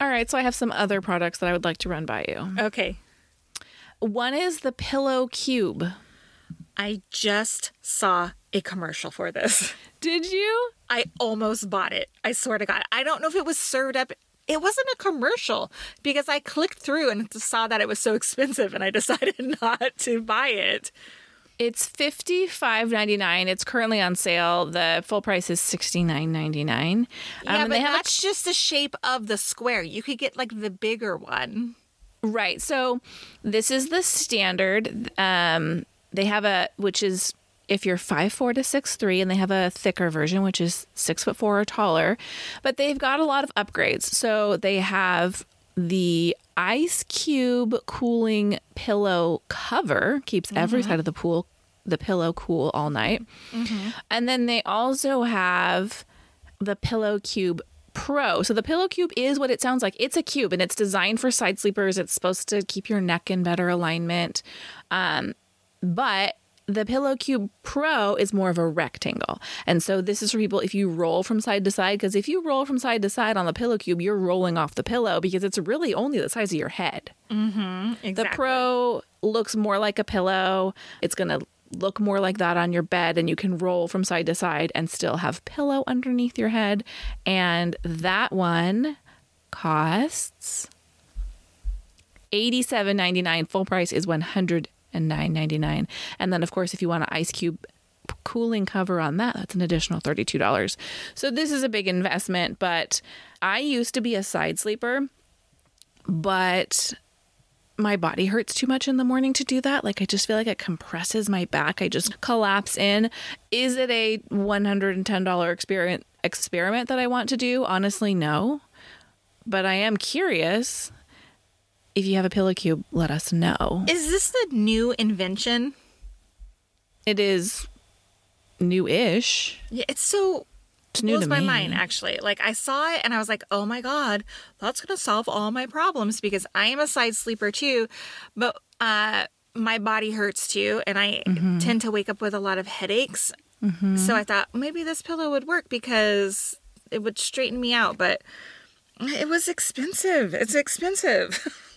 S1: All right, so I have some other products that I would like to run by you.
S2: Okay.
S1: One is the Pillow Cube.
S2: I just saw a commercial for this. *laughs*
S1: Did you?
S2: I almost bought it. I swear to God. I don't know if it was served up. It wasn't a commercial because I clicked through and saw that it was so *laughs* expensive and I decided *laughs* not to buy it.
S1: It's fifty five ninety nine. It's currently on sale. The full price is sixty nine ninety nine.
S2: Yeah,
S1: Um, and
S2: but that's just the shape of the square. You could get like the bigger one.
S1: right. So this is the standard. Um, they have a which is if you're five four to six three, and they have a thicker version which is six foot four or taller. But they've got a lot of upgrades. So they have the ice cube cooling pillow cover keeps every side of the pool the pillow cool all night. And then they also have the pillow cube pro. So the pillow cube is what it sounds like. It's a cube and it's designed for side sleepers. It's supposed to keep your neck in better alignment. Um, but the Pillow Cube Pro is more of a rectangle. And so this is for people if you roll from side to side, because if you roll from side to side on the Pillow Cube, you're rolling off the pillow because it's really only the size of your head.
S2: Mm-hmm, exactly.
S1: The Pro looks more like a pillow. It's going to look more like that on your bed, and you can roll from side to side and still have pillow underneath your head. And that one costs eighty-seven ninety-nine. Full price is one hundred and nine ninety-nine. And then, of course, if you want an ice cube cooling cover on that, that's an additional thirty-two dollars. So this is a big investment. But I used to be a side sleeper, but my body hurts too much in the morning to do that. Like I just feel like it compresses my back. I just collapse in. Is it a $110 experiment experiment that I want to do? Honestly, no. But I am curious. If you have a pillow cube, let us know.
S2: Is this the new invention?
S1: It is new-ish.
S2: Yeah, it's so
S1: It's new
S2: blows my
S1: me.
S2: mind actually. Like I saw it and I was like, "Oh my god, that's going to solve all my problems because I am a side sleeper too." But uh my body hurts too and I
S1: Mm-hmm.
S2: tend to wake up with a lot of headaches. So I thought maybe this pillow would work because it would straighten me out, but it was expensive. It's expensive. *laughs*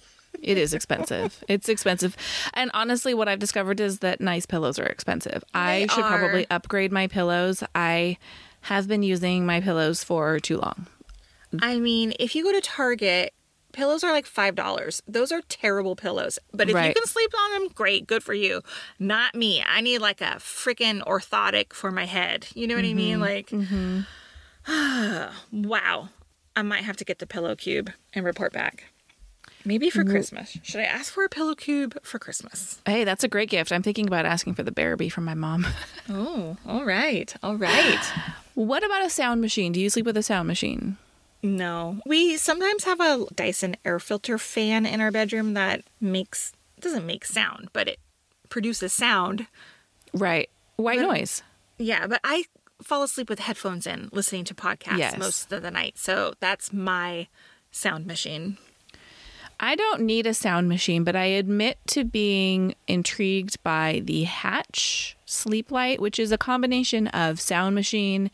S1: It is expensive. *laughs* it's expensive. And honestly, what I've discovered is that nice pillows are expensive.
S2: They I
S1: should probably upgrade my pillows. I have been using my pillows for too long.
S2: I mean, if you go to Target, pillows are like $5. Those are terrible pillows. But if you can sleep on them, great, good for you. Not me. I need like a freaking orthotic for my head. You know what I mean? Mm-hmm. Like, mm-hmm. *sighs* wow. I might have to get the pillow cube and report back. Maybe for Christmas. Should I ask for a pillow cube for Christmas?
S1: Hey, that's a great gift. I'm thinking about asking for the Bearaby from my mom. *laughs*
S2: Oh, all right. All right.
S1: what about a sound machine? Do you sleep with a sound machine?
S2: No. We sometimes have a Dyson air filter fan in our bedroom that makes doesn't make sound, but it produces sound.
S1: Right. White noise.
S2: Yeah, but I fall asleep with headphones in listening to podcasts
S1: Yes.
S2: most of the night. So that's my sound machine.
S1: I don't need a sound machine, but I admit to being intrigued by the Hatch sleep light, which is a combination of sound machine.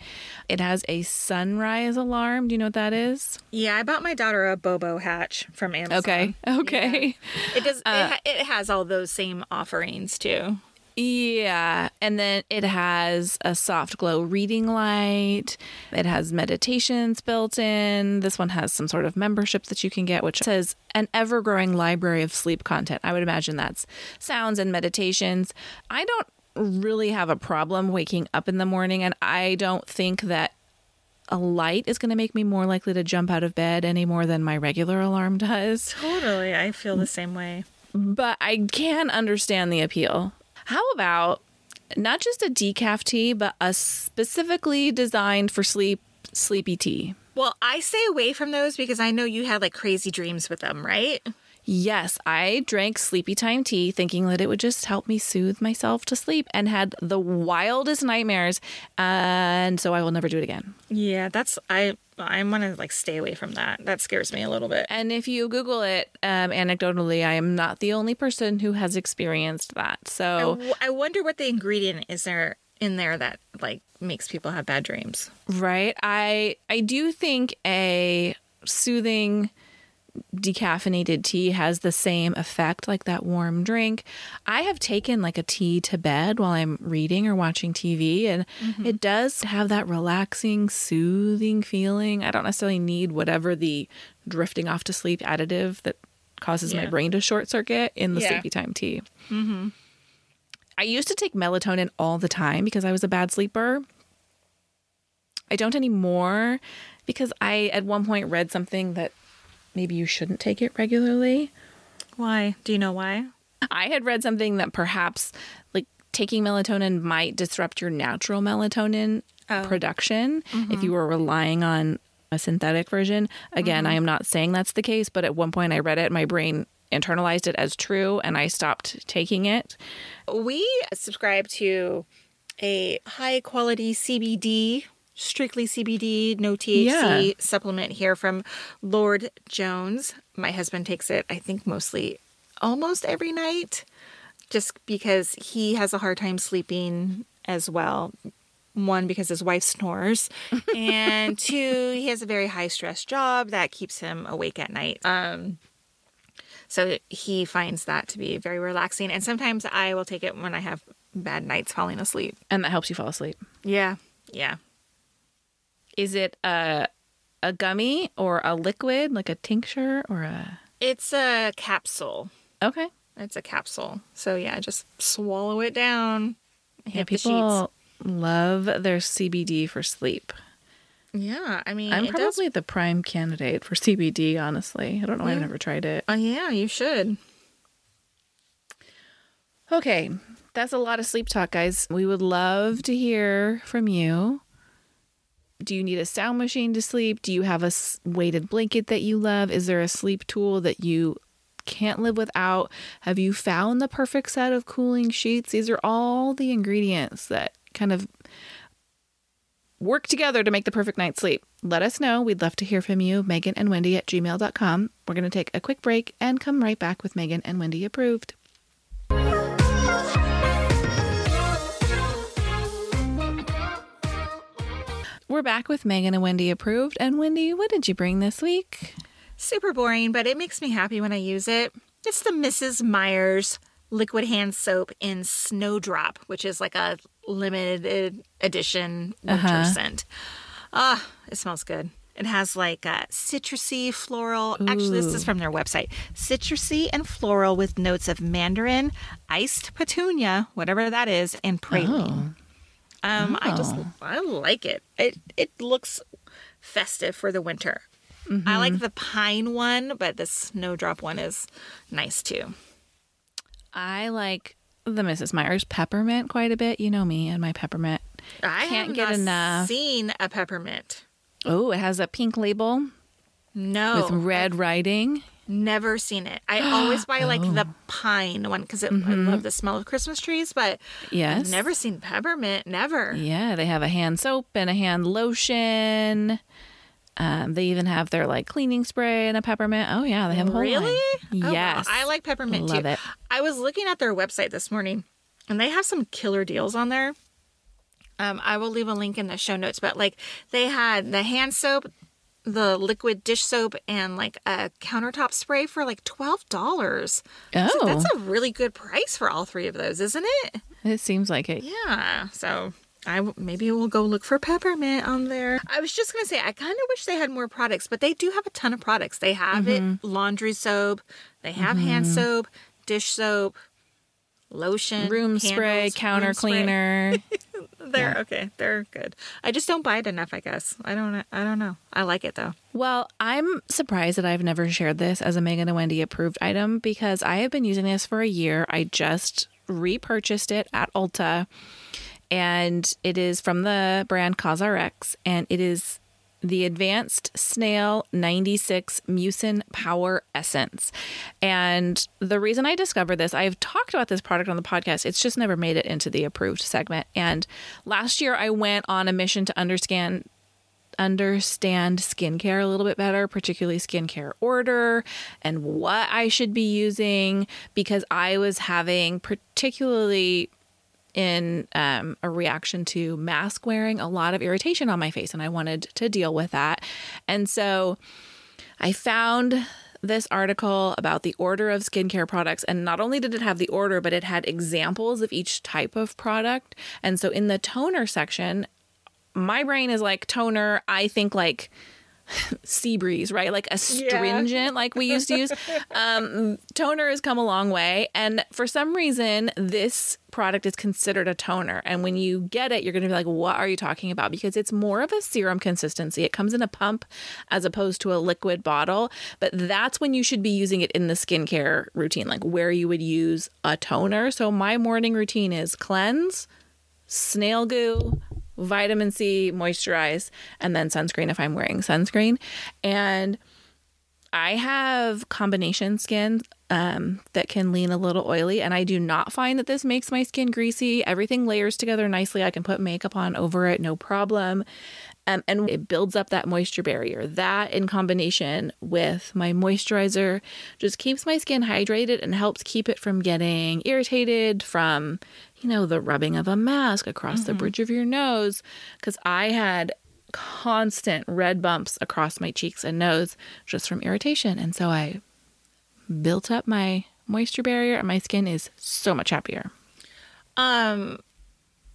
S1: It has a sunrise alarm. Do you know what that is?
S2: Yeah, I bought my daughter a Bobo hatch from Amazon.
S1: Okay. *laughs* Okay.
S2: It does it, uh, ha- it has all those same offerings too.
S1: Yeah. And then it has a soft glow reading light. It has meditations built in. This one has some sort of membership that you can get, which says an ever growing library of sleep content. I would imagine that's sounds and meditations. I don't really have a problem waking up in the morning, and I don't think that a light is going to make me more likely to jump out of bed any more than my regular alarm *laughs* does.
S2: Totally. I feel the same way.
S1: But I can understand the appeal. How about not just a decaf tea, but a specifically designed for sleep sleepy tea?
S2: Well, I stay away from those because I know you had like crazy dreams with them, right?
S1: Yes, I drank sleepy time tea thinking that it would just help me soothe myself to sleep and had the wildest nightmares. And so I will never do it again.
S2: Yeah, that's I I'm gonna like stay away from that. That scares me a little bit.
S1: And if you Google it, um, anecdotally, I am not the only person who has experienced that. So,
S2: w- I wonder what the ingredient is there in there that like makes people have bad dreams.
S1: right, I I do think a soothing decaffeinated tea has the same effect like that warm drink. I have taken like a tea to bed while I'm reading or watching TV and mm-hmm. it does have that relaxing, soothing feeling. I don't necessarily need whatever the drifting off to sleep additive that causes my brain to short circuit in the
S2: Yeah.
S1: sleepy time tea. Mm-hmm. I used to take melatonin all the time because I was a bad sleeper. I don't anymore because I at one point read something that maybe you shouldn't take it regularly.
S2: Why? Do you know why?
S1: I had read something that perhaps like taking melatonin might disrupt your natural melatonin
S2: Oh.
S1: production if you mm-hmm. were relying on a synthetic version. Again, mm-hmm. I am not saying that's the case, but at one point I read it, my brain internalized it as true and I stopped taking it.
S2: We subscribe to a high quality CBD, strictly CBD, no THC
S1: Yeah.
S2: supplement here from Lord Jones. My husband takes it, I think, mostly almost every night, just because he has a hard time sleeping as well. One, because his wife snores, *laughs* and two, he has a very high stress job that keeps him awake at night. Um, so he finds that to be very relaxing. And sometimes I will take it when I have bad nights falling asleep.
S1: And that helps you fall asleep.
S2: Yeah. Yeah.
S1: Is it a a gummy or a liquid, like a tincture or a
S2: It's a capsule.
S1: Okay.
S2: It's a capsule. So yeah, just swallow it down.
S1: Yeah, people love their CBD for sleep.
S2: Yeah. I mean,
S1: I'm
S2: it does-
S1: probably the prime candidate for CBD, honestly. I don't know. I've never tried it.
S2: Oh, yeah, you should.
S1: Okay. That's a lot of sleep talk, guys. We would love to hear from you. Do you need a sound machine to sleep? Do you have a weighted blanket that you love? Is there a sleep tool that you can't live without? Have you found the perfect set of cooling sheets? These are all the ingredients that kind of work together to make the perfect night's sleep. Let us know. We'd love to hear from you. Megan and Wendy at gmail.com. We're going to take a quick break and come right back with Megan and Wendy approved. We're back with Megan and Wendy approved. And Wendy, what did you bring this week?
S2: Super boring, but it makes me happy when I use it. It's the Mrs. Meyer's liquid hand soap in Snowdrop, which is like a limited edition winter
S1: Uh-huh.
S2: scent. Ah, it smells good. It has like a citrusy floral. Actually, this is from their website. Citrusy and floral with notes of mandarin, iced petunia, whatever that is, and praline. Um, I just I like it. It it looks festive for the winter. I like the pine one, but the snowdrop one is nice too.
S1: I like the Mrs. Meyer's peppermint quite a bit. You know me and my peppermint.
S2: I
S1: Can't get enough.
S2: Seen a peppermint?
S1: Oh, it has a pink label
S2: No,
S1: with red writing.
S2: Never seen it. I always *gasps* buy like the
S1: Oh.
S2: pine one because I
S1: Mm-hmm.
S2: love the smell of Christmas trees, but
S1: Yes.
S2: I've never seen peppermint. Never.
S1: Yeah, they have a hand soap and a hand lotion. Um, they even have their like cleaning spray and a peppermint. Oh yeah, they have a whole
S2: Really?
S1: line.
S2: Oh, wow.
S1: Yes,
S2: I like peppermint
S1: Love
S2: too.
S1: it.
S2: I was looking at their website this morning and they have some killer deals on there. Um, I will leave a link in the show notes, but like they had the hand soap, the liquid dish soap, and like a countertop spray for like twelve dollars.
S1: Oh,
S2: That's a really good price for all three of those, isn't it?
S1: It seems like it.
S2: Yeah. So I w- maybe we'll go look for peppermint on there. I was just gonna say I kind of wish they had more products, but they do have a ton of products. They have
S1: Mm-hmm.
S2: it laundry soap, they have hand soap, dish soap, lotion,
S1: Room spray, counter
S2: room spray.
S1: cleaner. *laughs*
S2: They're okay. They're good. I just don't buy it enough. I guess I don't. I don't know. I like it though.
S1: Well, I'm surprised that I've never shared this as a Megan and Wendy approved item because I have been using this for a year. I just repurchased it at Ulta and it is from the brand CosRx and it is the Advanced Snail 96 Mucin Power Essence. And the reason I discovered this, I've talked about this product on the podcast. It's just never made it into the approved segment. And last year I went on a mission to understand understand skincare a little bit better, particularly skincare order and what I should be using because I was having particularly in um, a reaction to mask wearing a lot of irritation on my face and I wanted to deal with that. And so I found this article about the order of skincare products and not only did it have the order but it had examples of each type of product. And so in the toner section my brain is like toner. I think like sea breeze, right? Like astringent, like we used to use. *laughs* Um, toner has come a long way. And for some reason, this product is considered a toner. And when you get it, you're going to be like, what are you talking about? Because it's more of a serum consistency. It comes in a pump as opposed to a liquid bottle. But that's when you should be using it in the skincare routine, like where you would use a toner. So my morning routine is cleanse, snail goo, vitamin C, moisturize, and then sunscreen if I'm wearing sunscreen. And I have combination skin um, that can lean a little oily, and I do not find that this makes my skin greasy. Everything layers together nicely. I can put makeup on over it, no problem. Um, and it builds up that moisture barrier. That, in combination with my moisturizer, just keeps my skin hydrated and helps keep it from getting irritated from, you know, the rubbing of a mask across the bridge of your nose. Because I had constant red bumps across my cheeks and nose just from irritation. And so I built up my moisture barrier, and my skin is so much happier.
S2: Um,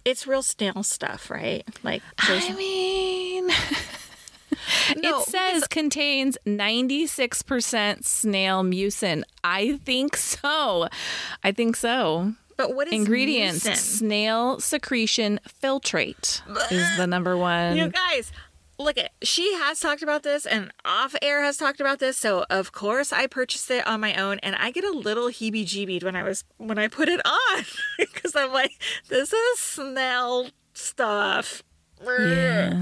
S2: it's real snail stuff, right? Like
S1: I mean, *laughs*
S2: No,
S1: it says contains 96% snail mucin. I think so. I think so.
S2: but what is
S1: Ingredients
S2: mucin?
S1: snail secretion filtrate is the number one.
S2: You guys, look at she has talked about this and off air has talked about this. So of course I purchased it on my own and I get a little heebie jeebied when I was when I put it on. *laughs* Because I'm like, this is snail stuff.
S1: Yeah.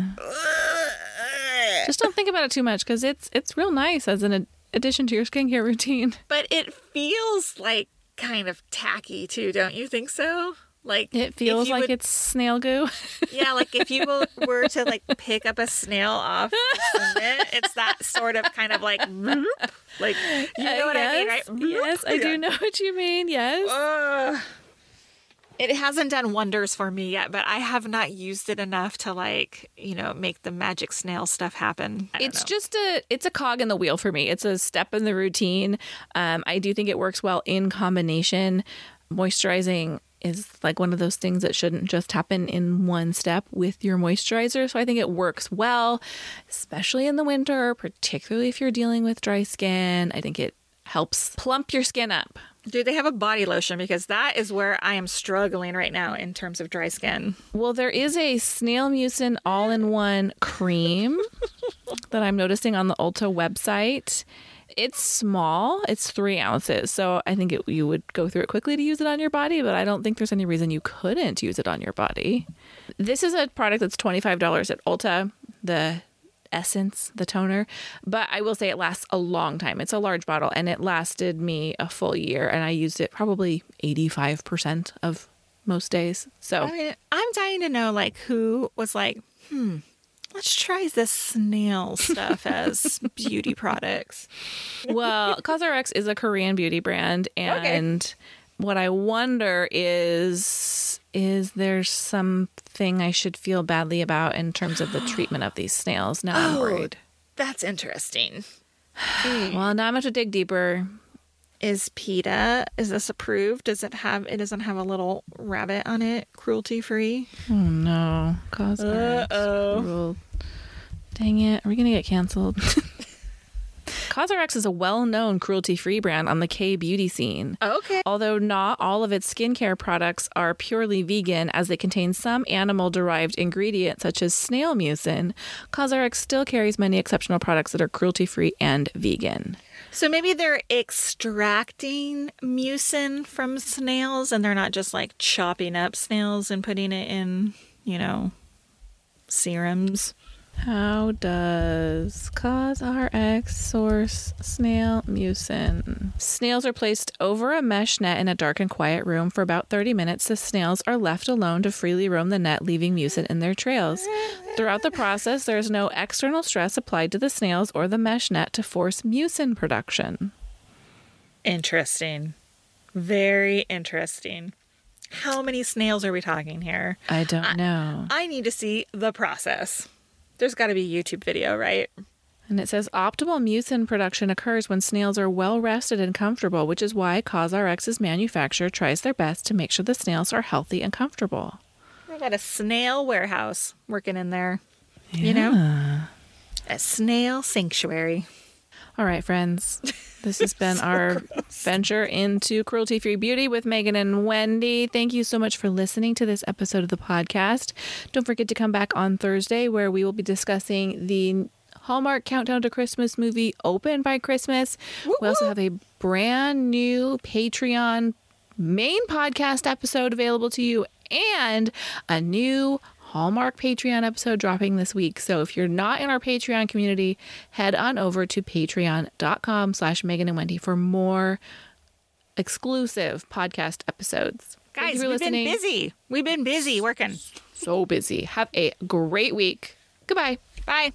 S1: Just don't think about it too much because it's it's real nice as an ad- addition to your skincare *laughs* routine.
S2: But it feels like kind of tacky too, don't you think so? Like
S1: It feels like
S2: would-
S1: it's snail goo. *laughs*
S2: Yeah, like if you *laughs* were- to like pick up a snail off the cement, it's that sort of kind of like, *laughs* like you know what I mean, right?
S1: Uh, Yes, I do know what you mean. Yes.
S2: Ugh. It hasn't done wonders for me yet, but I have not used it enough to like, you know, make the magic snail stuff happen.
S1: It's
S2: know.
S1: just a it's a cog in the wheel for me. It's a step in the routine. Um, I do think it works well in combination. Moisturizing is like one of those things that shouldn't just happen in one step with your moisturizer. So I think it works well, especially in the winter, particularly if you're dealing with dry skin. I think it helps plump your skin up.
S2: Do they have a body lotion? Because that is where I am struggling right now in terms of dry skin.
S1: Well, there is a snail mucin all in one cream *laughs* that I'm noticing on the Ulta website. It's small, it's three ounces. So I think it, you would go through it quickly to use it on your body, but I don't think there's any reason you couldn't use it on your body. This is a product that's $25 at Ulta, the Essence, the toner. But I will say it lasts a long time. It's a large bottle and it lasted me a full year, and I used it probably 85% of most days. So.
S2: I mean, I'm dying to know like who was like, hmm, let's try this snail stuff as *laughs* beauty products.
S1: well, CosRx is a Korean beauty brand, and what I wonder is is there something I should feel badly about in terms of the *gasps* treatment of these snails? Now I'm
S2: Oh.
S1: worried.
S2: That's interesting. *sighs*
S1: Well, now I'm going to dig deeper.
S2: Is PETA. Is this approved? Does it have? It doesn't have a little rabbit on it. Cruelty free.
S1: Oh no. Cause
S2: Uh-oh.
S1: Cruel. Dang it. Are we gonna get canceled? *laughs* CosRx is a well-known cruelty-free brand on the K beauty scene.
S2: Okay.
S1: Although not all of its skincare products are purely vegan, as they contain some animal derived ingredients such as snail mucin, CosRx still carries many exceptional products that are cruelty free and vegan.
S2: So maybe they're extracting mucin from snails, and they're not just like chopping up snails and putting it in, you know, serums.
S1: How does CosRx source snail mucin? Snails are placed over a mesh net in a dark and quiet room for about 30 minutes. The snails are left alone to freely roam the net, leaving mucin in their trails. Throughout the process, there is no external stress applied to the snails or the mesh net to force mucin production.
S2: Interesting. Very interesting. How many snails are we talking here?
S1: I don't know.
S2: I need to see the process. There's got to be a YouTube video, right?
S1: And it says optimal mucin production occurs when snails are well rested and comfortable, which is why CosRx's manufacturer tries their best to make sure the snails are healthy and comfortable.
S2: I got a snail warehouse working in there. You know? A snail sanctuary.
S1: All right, friends. This has *laughs* been our venture into cruelty free beauty with Megan and Wendy. Thank you so much for listening to this episode of the podcast. Don't forget to come back on Thursday where we will be discussing the Hallmark Countdown to Christmas movie Open by Christmas. We also have a brand new Patreon main podcast episode available to you and a new Hallmark Patreon episode dropping this week. So if you're not in our Patreon community, head on over to patreon.com slash Megan and Wendy for more exclusive podcast episodes.
S2: Guys, we've
S1: listening.
S2: been busy. We've been busy working.
S1: So busy. Have a great week. Goodbye.
S2: Bye.